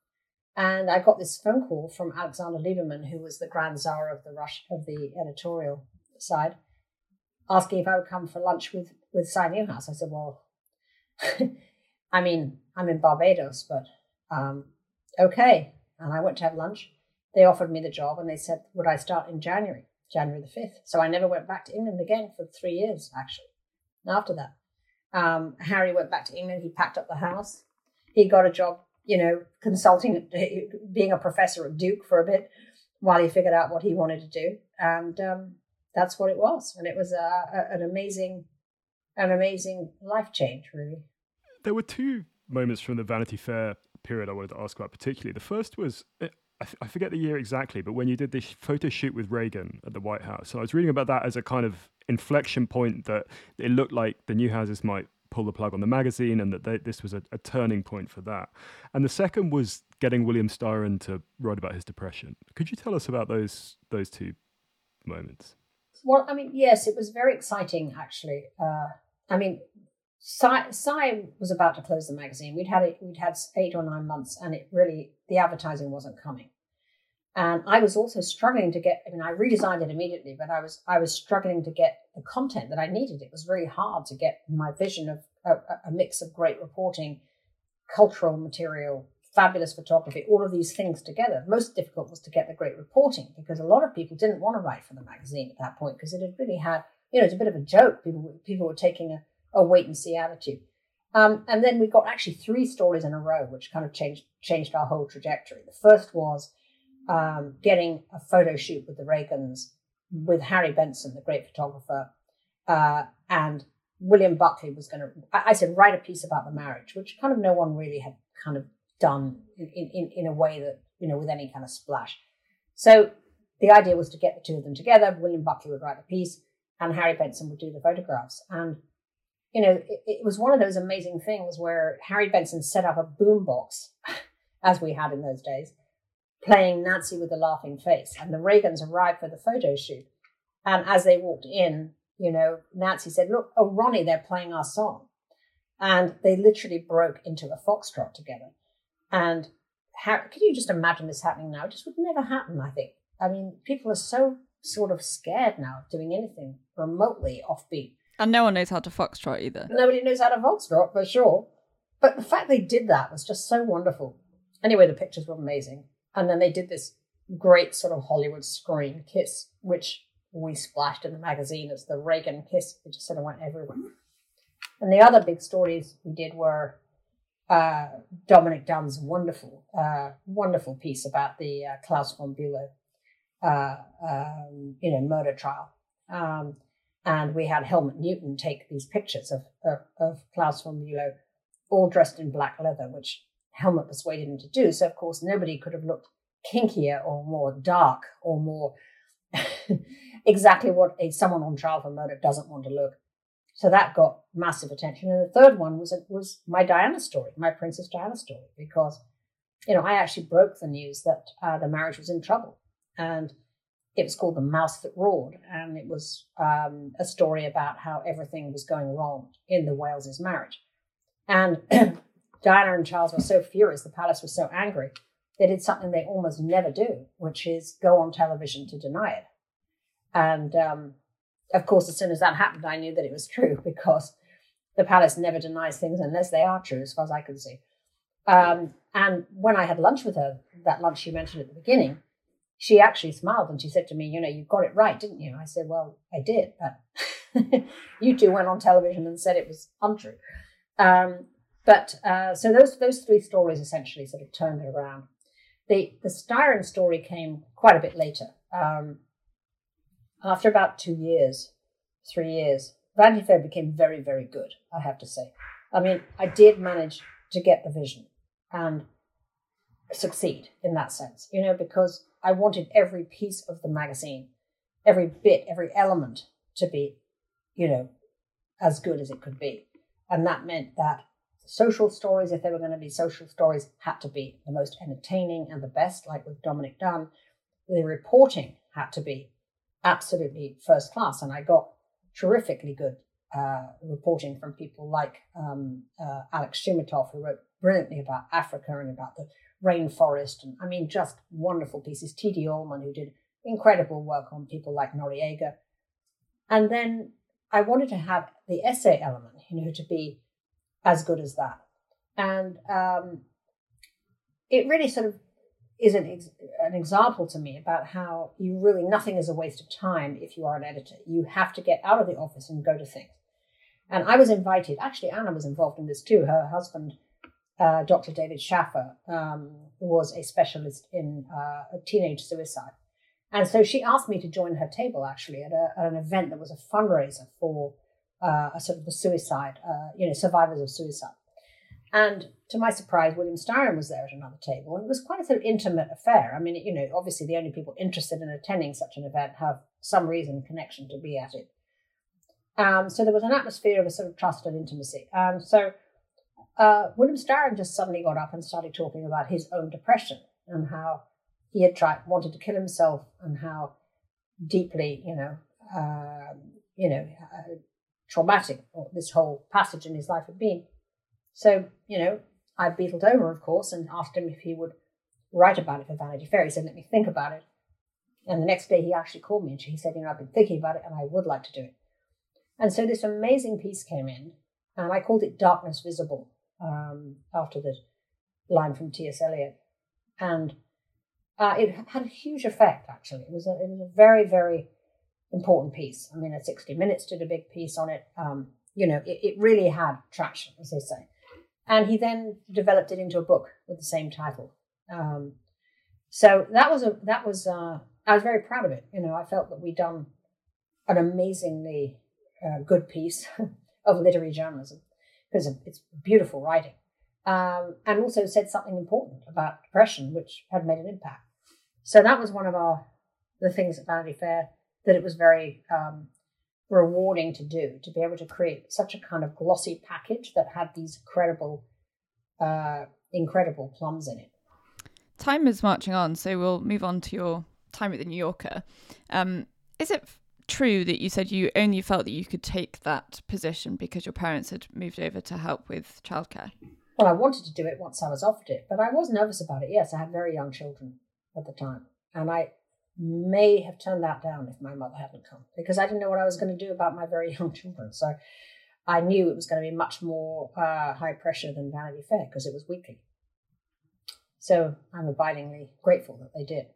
And I got this phone call from Alexander Liberman, who was the grand czar of the Rush of the editorial side asking if I would come for lunch with with Si Newhouse. I said, "Well, (laughs) I mean, I'm in Barbados, but um, okay." And I went to have lunch. They offered me the job, and they said, "Would I start in January, January the fifth? So I never went back to England again for three years, actually. After that, um, Harry went back to England. He packed up the house. He got a job, you know, consulting, being a professor at Duke for a bit while he figured out what he wanted to do. And um, that's what it was, and it was a, a, an amazing, an amazing life change, really. There were two moments from the Vanity Fair period I wanted to ask about particularly. The first was eh, I, f- I forget the year exactly, but when you did this photo shoot with Reagan at the White House, and I was reading about that as a kind of inflection point that it looked like the Newhouses might pull the plug on the magazine and that they, this was a, a, turning point for that. And the second was getting William Styron to write about his depression. Could you tell us about those those two moments? Well, I mean, yes, it was very exciting, actually. Uh, I mean, Si, was about to close the magazine. We'd had it, we'd had eight or nine months, and it really the advertising wasn't coming. And I was also struggling to get. I mean, I redesigned it immediately, but I was I was struggling to get the content that I needed. It was really hard to get my vision of a, a mix of great reporting, cultural material, fabulous photography, all of these things together. Most difficult was to get the great reporting because a lot of people didn't want to write for the magazine at that point because it had really had, you know, it's a bit of a joke. People people were taking a, a wait and see attitude. Um, and then we got actually three stories in a row, which kind of changed changed our whole trajectory. The first was um, getting a photo shoot with the Reagans with Harry Benson, the great photographer, uh, and William Buckley was going to. I, said write a piece about the marriage, which kind of no one really had kind of done in, in, in a way that, you know, with any kind of splash. So the idea was to get the two of them together. William Buckley would write a piece and Harry Benson would do the photographs. And, you know, it, it was one of those amazing things where Harry Benson set up a boombox, (laughs) as we had in those days, playing Nancy with a laughing face. And the Reagans arrived for the photo shoot. And as they walked in, you know, Nancy said, Look, oh, Ronnie, they're playing our song. And they literally broke into a foxtrot together. And how, can you just imagine this happening now? It just would never happen, I think. I mean, people are so sort of scared now of doing anything remotely offbeat. And no one knows how to foxtrot either. Nobody knows how to foxtrot, for sure. But the fact they did that was just so wonderful. Anyway, the pictures were amazing. And then they did this great sort of Hollywood screen kiss, which we splashed in the magazine as the Reagan kiss. It just sort of went everywhere. And the other big stories we did were uh, Dominick Dunne's wonderful, uh, wonderful piece about the uh, Klaus von Bülow, uh, um, you know, murder trial. Um, and we had Helmut Newton take these pictures of, of, of Klaus von Bülow, all dressed in black leather, which Helmut persuaded him to do. So, of course, nobody could have looked kinkier or more dark or more (laughs) exactly what a, someone on trial for murder doesn't want to look. So that got massive attention. And the third one was was my Diana story, my Princess Diana story, because you know I actually broke the news that uh, the marriage was in trouble, and it was called The Mouse That Roared, and it was um, a story about how everything was going wrong in the Waleses' marriage. And (clears throat) Diana and Charles were so furious, the palace was so angry, they did something they almost never do, which is go on television to deny it. And um, of course, as soon as that happened, I knew that it was true (laughs) because the palace never denies things unless they are true, as far as I can see. Um, and when I had lunch with her, that lunch you mentioned at the beginning, she actually smiled and she said to me, You know, you got it right, didn't you? I said, Well, I did, but (laughs) you two went on television and said it was untrue. Um, but uh, so those those three stories essentially sort of turned it around. The the Styron story came quite a bit later. Um, after about two years, three years, Vanity Fair became very, very good, I have to say. I mean, I did manage to get the vision and succeed in that sense, you know, because I wanted every piece of the magazine, every bit, every element to be, you know, as good as it could be. And that meant that social stories, if they were going to be social stories, had to be the most entertaining and the best, like with Dominick Dunne. The reporting had to be absolutely first class. And I got terrifically good uh, reporting from people like um, uh, Alex Shoumatoff, who wrote brilliantly about Africa and about the rainforest. And I mean, just wonderful pieces. T.D. Allman, who did incredible work on people like Noriega. And then I wanted to have the essay element, you know, to be as good as that. And um, it really sort of is an, ex- an example to me about how you really, nothing is a waste of time if you are an editor. You have to get out of the office and go to things. And I was invited, actually, Anna was involved in this too. Her husband, uh, Dr. David Shaffer, um, was a specialist in uh, teenage suicide. And so she asked me to join her table actually at, a, at an event that was a fundraiser for uh, a sort of the suicide, uh, you know, survivors of suicide. And to my surprise, William Styron was there at another table. And it was quite a sort of intimate affair. I mean, you know, obviously the only people interested in attending such an event have some reason, connection to be at it. Um, so there was an atmosphere of a sort of trust and intimacy. Um, so uh, William Styron just suddenly got up and started talking about his own depression and how he had tried, wanted to kill himself and how deeply, you know, uh, you know, uh, traumatic this whole passage in his life had been. So, you know, I beetled over, of course, and asked him if he would write about it for Vanity Fair. He said, let me think about it. And the next day he actually called me and he said, you know, I've been thinking about it and I would like to do it. And so this amazing piece came in, and I called it Darkness Visible um, after the line from T.S. Eliot. And uh, it had a huge effect, actually. It was a, it was a very, very important piece. I mean, a 60 Minutes did a big piece on it. Um, you know, it, it really had traction, as they say. And he then developed it into a book with the same title. Um, so that was a that was uh, I was very proud of it. You know, I felt that we'd done an amazingly uh, good piece (laughs) of literary journalism because it's beautiful writing, um, and also said something important about depression, which had made an impact. So that was one of our the things at Vanity Fair that it was very um, rewarding to do to be able to create such a kind of glossy package that had these incredible, uh, incredible plums in it. Time is marching on, so we'll move on to your time at the New Yorker. Um, is it true that you said you only felt that you could take that position because your parents had moved over to help with childcare? Well, I wanted to do it once I was offered it, but I was nervous about it. Yes, I had very young children at the time, and I may have turned that down if my mother hadn't come because I didn't know what I was going to do about my very (laughs) young children. So I knew it was going to be much more uh, high pressure than Vanity Fair because it was weekly. So I'm abidingly grateful that they did.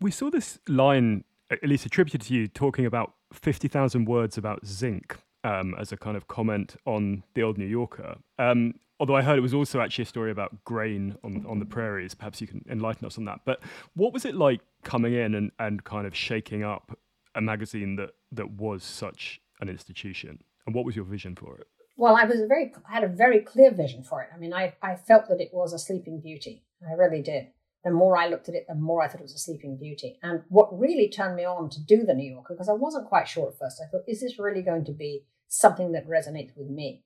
We saw this line, at least attributed to you, talking about 50,000 words about zinc um, as a kind of comment on the old New Yorker. Um, although I heard it was also actually a story about grain on, on the prairies. Perhaps you can enlighten us on that. But what was it like coming in and, and kind of shaking up a magazine that, that was such an institution? And what was your vision for it? Well, I was very, I had a very clear vision for it. I mean, I, I felt that it was a sleeping beauty. I really did. The more I looked at it, the more I thought it was a sleeping beauty. And what really turned me on to do the New Yorker, because I wasn't quite sure at first, I thought, is this really going to be something that resonates with me?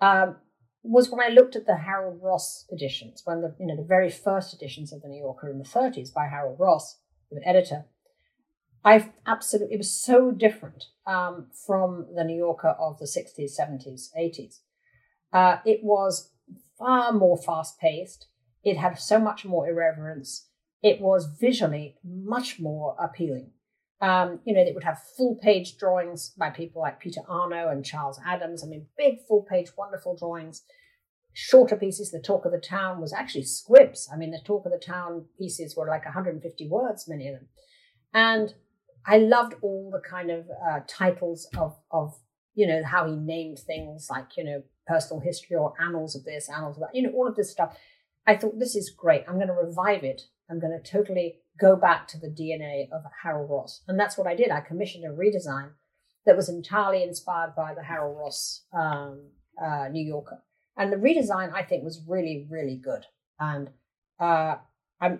Um, was when I looked at the Harold Ross editions, when the you know the very first editions of the New Yorker in the 30s by Harold Ross, the editor. I absolutely it was so different um, from the New Yorker of the 60s, 70s, 80s. Uh, it was far more fast paced. It had so much more irreverence. It was visually much more appealing. Um, you know, it would have full page drawings by people like Peter Arno and Charles Addams. I mean, big full page, wonderful drawings. Shorter pieces, the talk of the town was actually squibs. I mean, the talk of the town pieces were like 150 words, many of them. And I loved all the kind of uh, titles of, of, you know, how he named things like, you know, personal history or annals of this, annals of that, you know, all of this stuff. I thought this is great. I'm going to revive it. I'm going to totally go back to the DNA of Harold Ross. And that's what I did. I commissioned a redesign that was entirely inspired by the Harold Ross um, uh, New Yorker. And the redesign, I think, was really, really good. And uh, I, uh,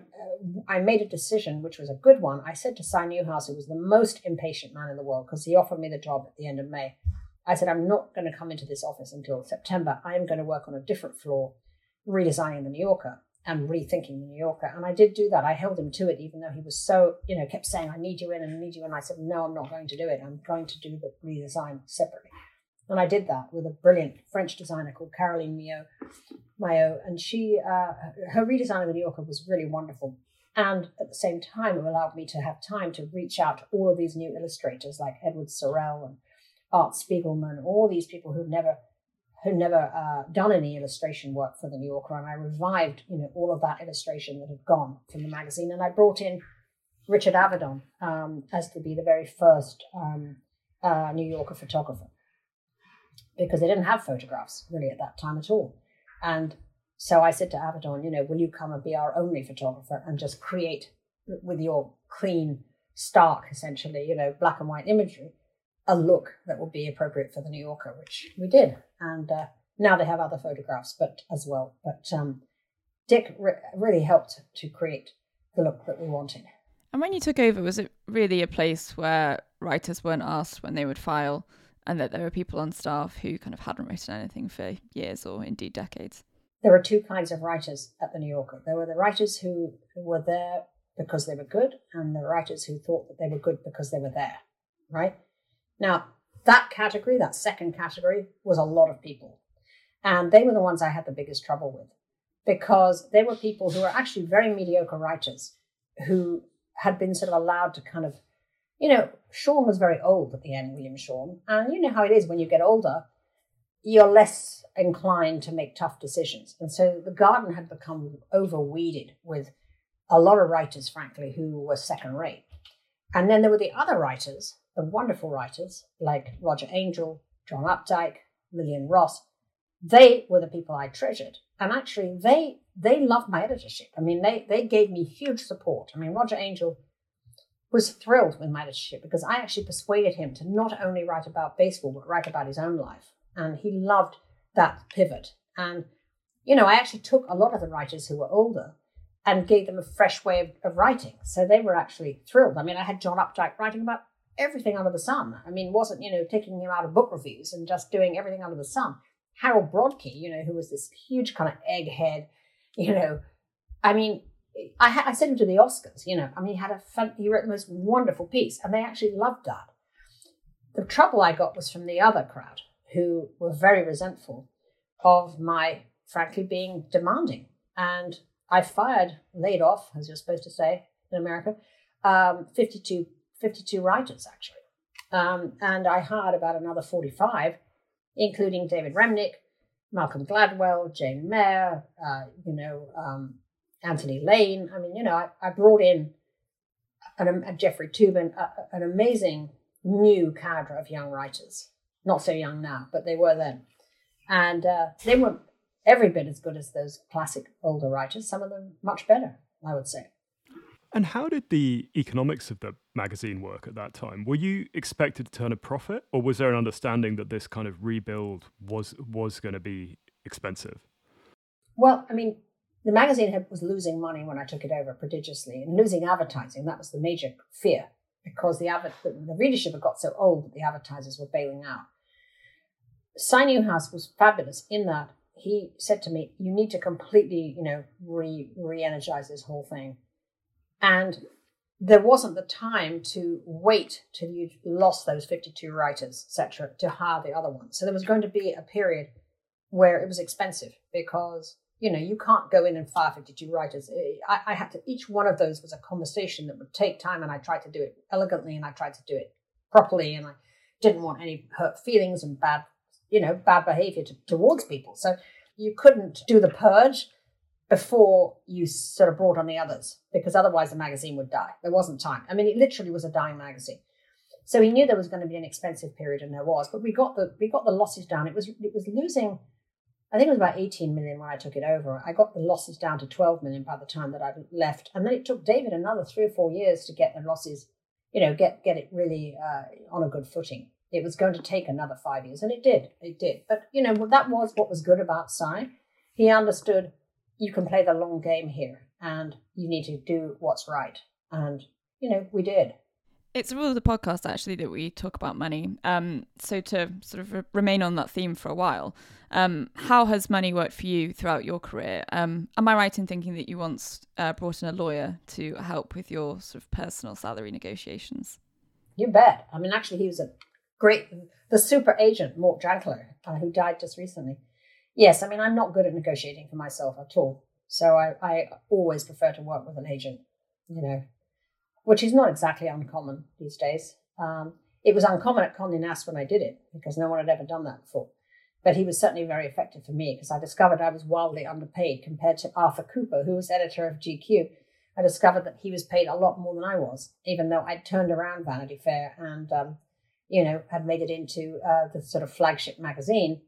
I made a decision, which was a good one. I said to Si Newhouse, who was the most impatient man in the world, because he offered me the job at the end of May. I said, I'm not going to come into this office until September. I am going to work on a different floor, redesigning the New Yorker and rethinking the New Yorker. And I did do that. I held him to it, even though he was so, you know, kept saying, I need you in and I need you in. I said, no, I'm not going to do it. I'm going to do the redesign separately. And I did that with a brilliant French designer called Caroline Mio, Mayo. And she, uh, her redesign of the New Yorker was really wonderful. And at the same time, it allowed me to have time to reach out to all of these new illustrators like Edward Sorel and Art Spiegelman, all these people who've never who'd never uh, done any illustration work for the New Yorker, and I revived, you know, all of that illustration that had gone from the magazine, and I brought in Richard Avedon um, as to be the very first um, uh, New Yorker photographer. Because they didn't have photographs really at that time at all, and so I said to Avedon, you know, will you come and be our only photographer and just create with your clean, stark, essentially, you know, black and white imagery a look that would be appropriate for the New Yorker, which we did. And uh, now they have other photographs, but as well. But um, Dick re- really helped to create the look that we wanted. And when you took over, was it really a place where writers weren't asked when they would file, and that there were people on staff who kind of hadn't written anything for years or indeed decades? There were two kinds of writers at the New Yorker. There were the writers who, who were there because they were good, and the writers who thought that they were good because they were there, right? Now, that category, that second category, was a lot of people. And they were the ones I had the biggest trouble with because they were people who were actually very mediocre writers who had been sort of allowed to kind of, you know, Shawn was very old at the end, William Shawn. And you know how it is when you get older, you're less inclined to make tough decisions. And so the garden had become overweeded with a lot of writers, frankly, who were second rate. And then there were the other writers the wonderful writers like Roger Angell, John Updike, Lillian Ross, they were the people I treasured. And actually, they they loved my editorship. I mean, they they gave me huge support. I mean, Roger Angell was thrilled with my editorship because I actually persuaded him to not only write about baseball but write about his own life, and he loved that pivot. And you know, I actually took a lot of the writers who were older and gave them a fresh way of, of writing. So they were actually thrilled. I mean, I had John Updike writing about everything under the sun. I mean, wasn't, you know, taking him out of book reviews and just doing everything under the sun. Harold Brodkey, you know, who was this huge kind of egghead, you know, I mean, I, ha- I sent him to the Oscars, you know, I mean, he had a fun, he wrote the most wonderful piece and they actually loved that. The trouble I got was from the other crowd who were very resentful of my, frankly, being demanding. And I fired, laid off, as you're supposed to say in America, um, 52 52 writers actually. Um, and I hired about another 45, including David Remnick, Malcolm Gladwell, Jane Mayer, uh, you know, um, Anthony Lane. I mean, you know, I, I brought in an, a Jeffrey Toobin, an amazing new cadre of young writers. Not so young now, but they were then. And uh, they were every bit as good as those classic older writers, some of them much better, I would say. And how did the economics of the magazine work at that time? Were you expected to turn a profit, or was there an understanding that this kind of rebuild was was going to be expensive? Well, I mean, the magazine was losing money when I took it over prodigiously, and losing advertising. That was the major fear because the, the, the readership had got so old that the advertisers were bailing out. Si Newhouse was fabulous in that he said to me, "You need to completely, you know, re re-energize this whole thing." And there wasn't the time to wait till you lost those 52 writers, etc., to hire the other ones. So there was going to be a period where it was expensive because you know you can't go in and fire 52 writers. I, I had to. Each one of those was a conversation that would take time, and I tried to do it elegantly, and I tried to do it properly, and I didn't want any hurt feelings and bad, you know, bad behavior to, towards people. So you couldn't do the purge before you sort of brought on the others because otherwise the magazine would die. There wasn't time. I mean, it literally was a dying magazine. So he knew there was going to be an expensive period, and there was. But we got the we got the losses down. It was it was losing I think it was about 18 million when I took it over. I got the losses down to 12 million by the time that I left. And then it took David another three or four years to get the losses, you know, get, get it really uh, on a good footing. It was going to take another five years, and it did. It did. But, you know, that was what was good about Si. He understood you can play the long game here and you need to do what's right. And, you know, we did. It's a rule of the podcast actually that we talk about money. Um, so to sort of re- remain on that theme for a while, um, how has money worked for you throughout your career? Um, am I right in thinking that you once uh, brought in a lawyer to help with your sort of personal salary negotiations? You bet. I mean, actually, he was a great, the super agent, Mort Janklow, uh, who died just recently. Yes, I mean, I'm not good at negotiating for myself at all. So I, I always prefer to work with an agent, you know, which is not exactly uncommon these days. Um, it was uncommon at Condé Nast when I did it because no one had ever done that before. But he was certainly very effective for me because I discovered I was wildly underpaid compared to Arthur Cooper, who was editor of GQ. I discovered that he was paid a lot more than I was, even though I'd turned around Vanity Fair and, um, you know, had made it into uh, the sort of flagship magazine.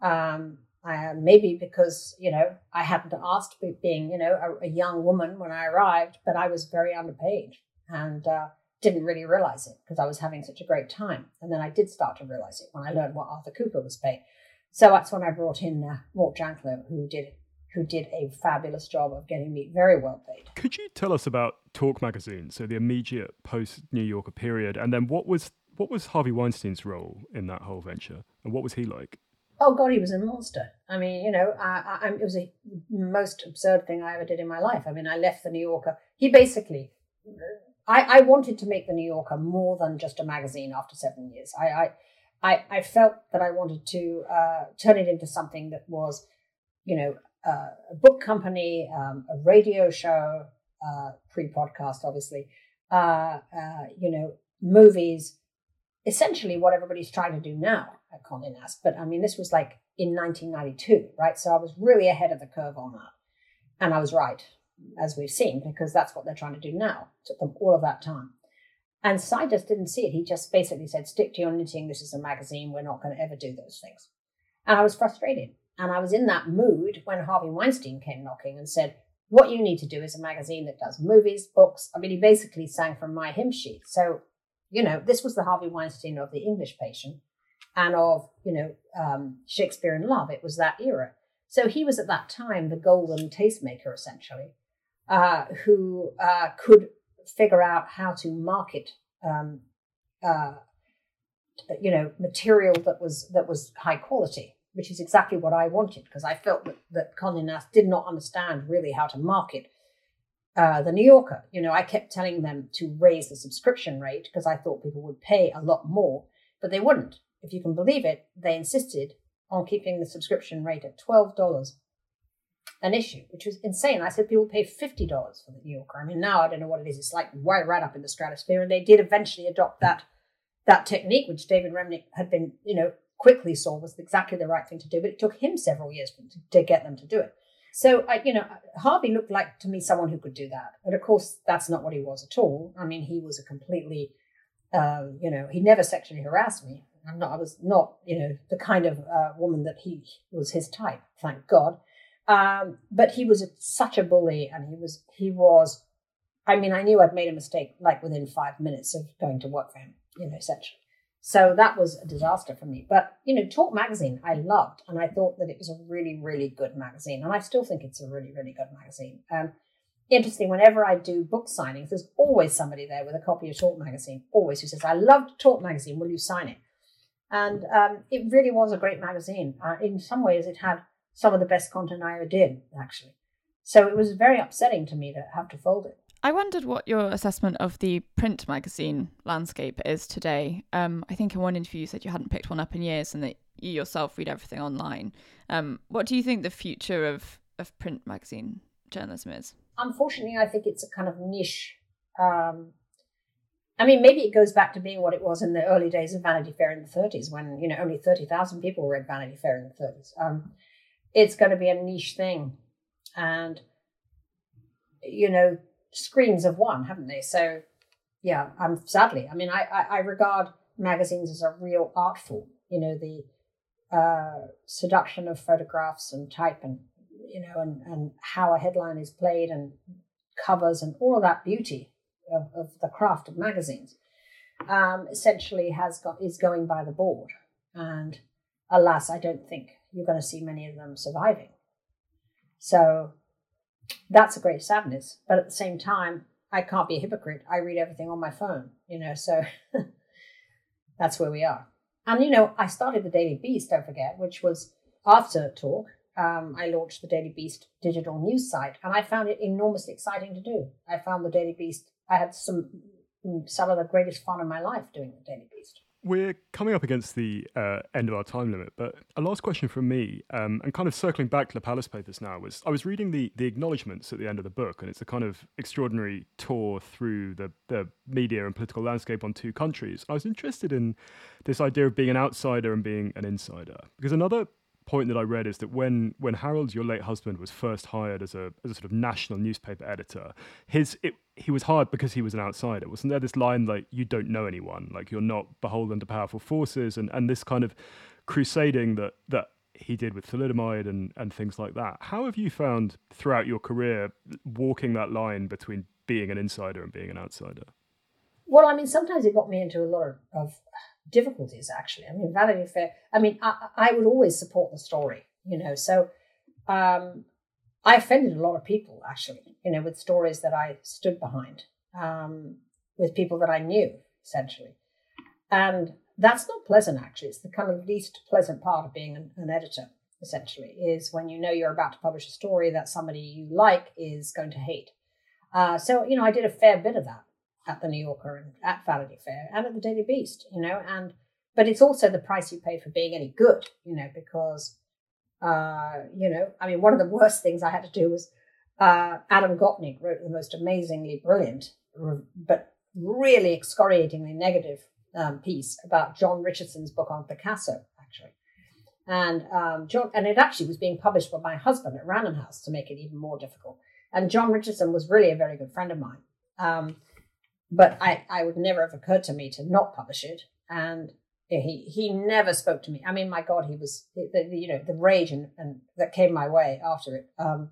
Um, uh, maybe because you know I hadn't asked, being you know a, a, young woman when I arrived, but I was very underpaid and uh, didn't really realize it because I was having such a great time. And then I did start to realize it when I learned what Arthur Cooper was paid. So that's when I brought in uh, Mort Janklow, who did who did a fabulous job of getting me very well paid. Could you tell us about Talk Magazine, so the immediate post New Yorker period, and then what was what was Harvey Weinstein's role in that whole venture, and what was he like? Oh God, he was a monster. I mean, you know, I, I, it was the most absurd thing I ever did in my life. I mean, I left the New Yorker. He basically, I, I wanted to make the New Yorker more than just a magazine. After seven years, I, I, I, felt that I wanted to uh, turn it into something that was, you know, uh, a book company, um, a radio show, uh, pre-podcast, obviously, uh, uh, you know, movies, essentially what everybody's trying to do now at Condé. But I mean, this was like in 1992, right? So I was really ahead of the curve on that. And I was right, as we've seen, because that's what they're trying to do now. It took them all of that time. And Si just didn't see it. He just basically said, stick to your knitting. This is a magazine. We're not going to ever do those things. And I was frustrated. And I was in that mood when Harvey Weinstein came knocking and said, what you need to do is a magazine that does movies, books. I mean, he basically sang from my hymn sheet. So, you know, this was the Harvey Weinstein of the English patient and of you know um, Shakespeare in Love. It was that era. So he was at that time the golden tastemaker, essentially, uh, who uh, could figure out how to market, um, uh, you know, material that was that was high quality, which is exactly what I wanted because I felt that, that Condé Nast did not understand really how to market. Uh, the New Yorker, you know, I kept telling them to raise the subscription rate because I thought people would pay a lot more, but they wouldn't if you can believe it, they insisted on keeping the subscription rate at $12 an issue, which was insane. I said people pay $50 for the New Yorker. I mean, now I don't know what it is. It's like right, right up in the stratosphere. And they did eventually adopt that that technique, which David Remnick had been, you know, quickly saw was exactly the right thing to do. But it took him several years to, to get them to do it. So, I, you know, Harvey looked like to me someone who could do that. But of course, that's not what he was at all. I mean, he was a completely, uh, you know, he never sexually harassed me. I was not, you know, the kind of uh, woman that he was his type, thank God. Um, but he was a, such a bully, and he was, he was. I mean, I knew I'd made a mistake like within five minutes of going to work for him, you know, essentially. So that was a disaster for me. But you know, Talk Magazine, I loved, and I thought that it was a really, really good magazine, and I still think it's a really, really good magazine. Um, interesting, whenever I do book signings, there's always somebody there with a copy of Talk Magazine, always who says, "I loved Talk Magazine. Will you sign it?" And um, it really was a great magazine. Uh, in some ways, it had some of the best content I ever did, actually. So it was very upsetting to me to have to fold it. I wondered what your assessment of the print magazine landscape is today. Um, I think in one interview you said you hadn't picked one up in years and that you yourself read everything online. Um, what do you think the future of, of print magazine journalism is? Unfortunately, I think it's a kind of niche um, I mean, maybe it goes back to being what it was in the early days of Vanity Fair in the 30s, when you know only 30,000 people read Vanity Fair in the 30s. Um, it's going to be a niche thing, and you know, screens have won, haven't they? So, yeah, I'm sadly. I mean, I, I, I regard magazines as a real art form. You know, the uh, seduction of photographs and type and you know and, and how a headline is played and covers and all of that beauty of, of the craft of magazines um, essentially has got is going by the board and alas i don't think you're going to see many of them surviving so that's a great sadness but at the same time i can't be a hypocrite i read everything on my phone you know so (laughs) that's where we are and you know i started the daily beast don't forget which was after talk um, I launched the Daily Beast digital news site, and I found it enormously exciting to do. I found the Daily Beast. I had some some of the greatest fun in my life doing the Daily Beast. We're coming up against the uh, end of our time limit, but a last question from me, um, and kind of circling back to the Palace Papers now, was I was reading the the acknowledgements at the end of the book, and it's a kind of extraordinary tour through the, the media and political landscape on two countries. I was interested in this idea of being an outsider and being an insider, because another point that I read is that when when Harold, your late husband, was first hired as a as a sort of national newspaper editor, his it, he was hired because he was an outsider. Wasn't there this line like you don't know anyone, like you're not beholden to powerful forces, and and this kind of crusading that that he did with thalidomide and and things like that. How have you found throughout your career walking that line between being an insider and being an outsider? Well, I mean, sometimes it got me into a lot of, of difficulties actually. I mean, Vanity Fair. I mean, I, I would always support the story, you know. So um, I offended a lot of people actually, you know, with stories that I stood behind, um, with people that I knew essentially, and that's not pleasant actually. It's the kind of least pleasant part of being an, an editor essentially is when you know you're about to publish a story that somebody you like is going to hate. Uh, so you know, I did a fair bit of that at the New Yorker and at Vanity Fair and at the Daily Beast, you know, and but it's also the price you pay for being any good, you know, because uh, you know, I mean, one of the worst things I had to do was uh, Adam Gopnik wrote the most amazingly brilliant, but really excoriatingly negative um, piece about John Richardson's book on Picasso, actually. And um, John, and it actually was being published by my husband at Random House to make it even more difficult. And John Richardson was really a very good friend of mine. Um, but I, I would never have occurred to me to not publish it. And he he never spoke to me. I mean, my God, he was the, the, you know the rage and, and that came my way after it. Um,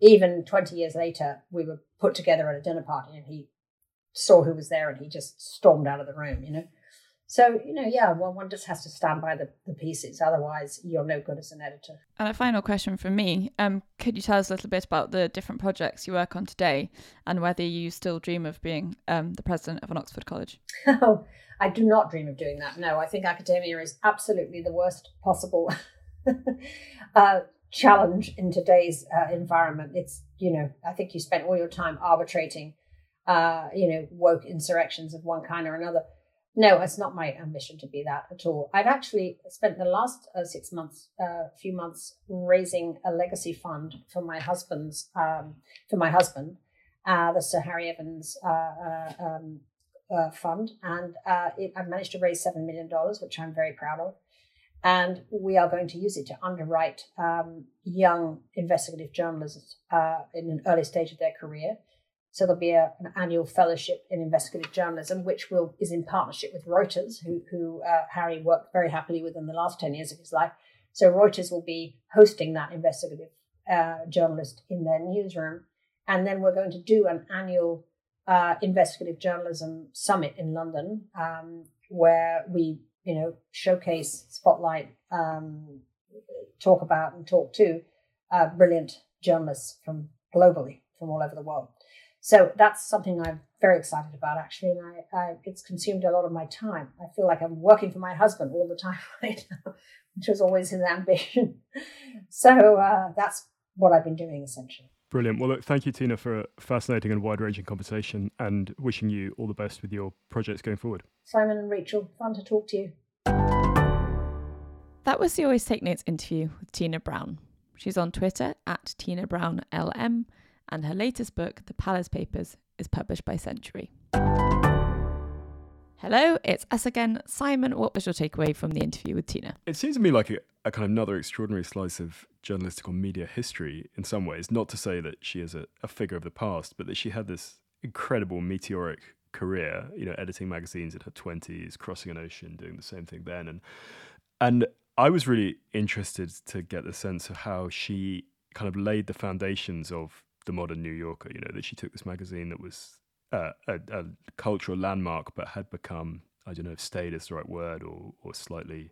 even twenty years later, we were put together at a dinner party, and he saw who was there, and he just stormed out of the room. You know, so, you know, yeah, well, one just has to stand by the, the pieces. Otherwise, you're no good as an editor. And a final question from me. Um, could you tell us a little bit about the different projects you work on today and whether you still dream of being um, the president of an Oxford college? (laughs) Oh, I do not dream of doing that. No, I think academia is absolutely the worst possible (laughs) uh, challenge in today's uh, environment. It's, you know, I think you spent all your time arbitrating, uh, you know, woke insurrections of one kind or another no, it's not my ambition to be that at all. I've actually spent the last uh, six months, a uh, few months, raising a legacy fund for my husband's, um, for my husband, uh, the Sir Harry Evans uh, uh um, uh, fund, and it, I've managed to raise seven million dollars, which I'm very proud of. And we are going to use it to underwrite um, young investigative journalists in an early stage of their career so there'll be a, an annual fellowship in investigative journalism, which will is in partnership with Reuters, who, who uh, Harry worked very happily with in the last 10 years of his life. So Reuters will be hosting that investigative uh, journalist in their newsroom. And then we're going to do an annual uh, investigative journalism summit in London, um, where we, you know, showcase, spotlight, um, talk about and talk to uh, brilliant journalists from globally from all over the world. So that's something I'm very excited about, actually. And I, I, it's consumed a lot of my time. I feel like I'm working for my husband all the time (laughs) right now, which was always his ambition. (laughs) so uh, that's what I've been doing essentially. Brilliant. Well, look, thank you, Tina, for a fascinating and wide ranging conversation and wishing you all the best with your projects going forward. Simon and Rachel, fun to talk to you. That was the Always Take Notes interview with Tina Brown. She's on Twitter at Tina Brown LM and her latest book, The Palace Papers, is published by Century. Hello, it's us again. Simon, what was your takeaway from the interview with Tina? It seems to me like a, a kind of another extraordinary slice of journalistic or media history in some ways. Not to say that she is a, a figure of the past, but that she had this incredible meteoric career, you know, editing magazines in her 20s, crossing an ocean, doing the same thing then. And and I was really interested to get the sense of how she kind of laid the foundations of the modern New Yorker. You know, that she took this magazine that was uh, a, a, cultural landmark, but had become I don't know if staid is the right word or or slightly,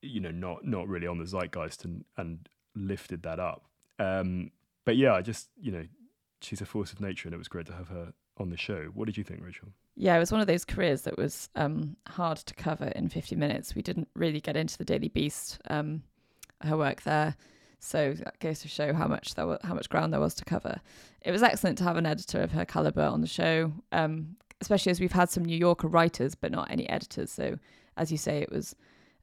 you know, not not really on the zeitgeist and and lifted that up. Um, but yeah, I just you know, she's a force of nature, and it was great to have her on the show. What did you think, Rachel? Yeah, it was one of those careers that was um, hard to cover in 50 minutes. We didn't really get into the Daily Beast, um, her work there. So that goes to show how much there was, how much ground there was to cover. It was excellent to have an editor of her caliber on the show, um, especially as we've had some New Yorker writers, but not any editors. So as you say, it was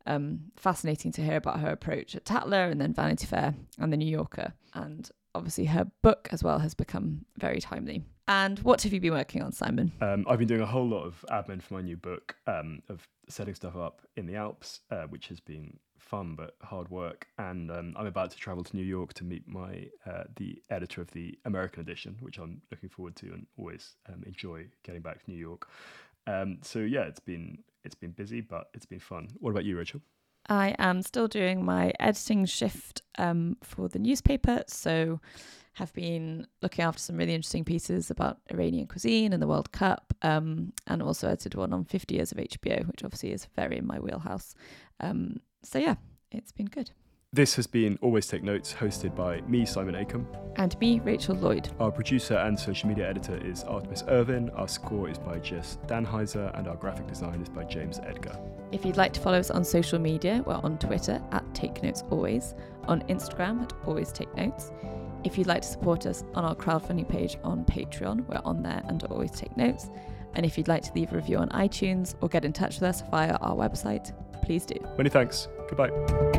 um, fascinating to hear about her approach at Tatler and then Vanity Fair and the New Yorker. And obviously, her book as well has become very timely. And what have you been working on, Simon? Um, I've been doing a whole lot of admin for my new book um, of setting stuff up in the Alps, uh, which has been fun but hard work. And um, I'm about to travel to New York to meet my uh, the editor of the American edition, which I'm looking forward to and always um, enjoy getting back to New York. Um, so yeah, it's been it's been busy, but it's been fun. What about you, Rachel? I am still doing my editing shift um, for the newspaper, so have been looking after some really interesting pieces about Iranian cuisine and the World Cup, um, and also edited one on 50 years of HBO, which obviously is very in my wheelhouse. Um, so yeah, it's been good. This has been Always Take Notes, hosted by me, Simon Akam. And me, Rachel Lloyd. Our producer and social media editor is Artemis Irvin. Our score is by Jess Danheiser, and our graphic design is by James Edgar. If you'd like to follow us on social media, we're on Twitter at Take Notes Always, on Instagram at Always Take Notes. If you'd like to support us on our crowdfunding page on Patreon, we're on there under Always Take Notes. And if you'd like to leave a review on iTunes or get in touch with us via our website, please do. Many thanks. Goodbye.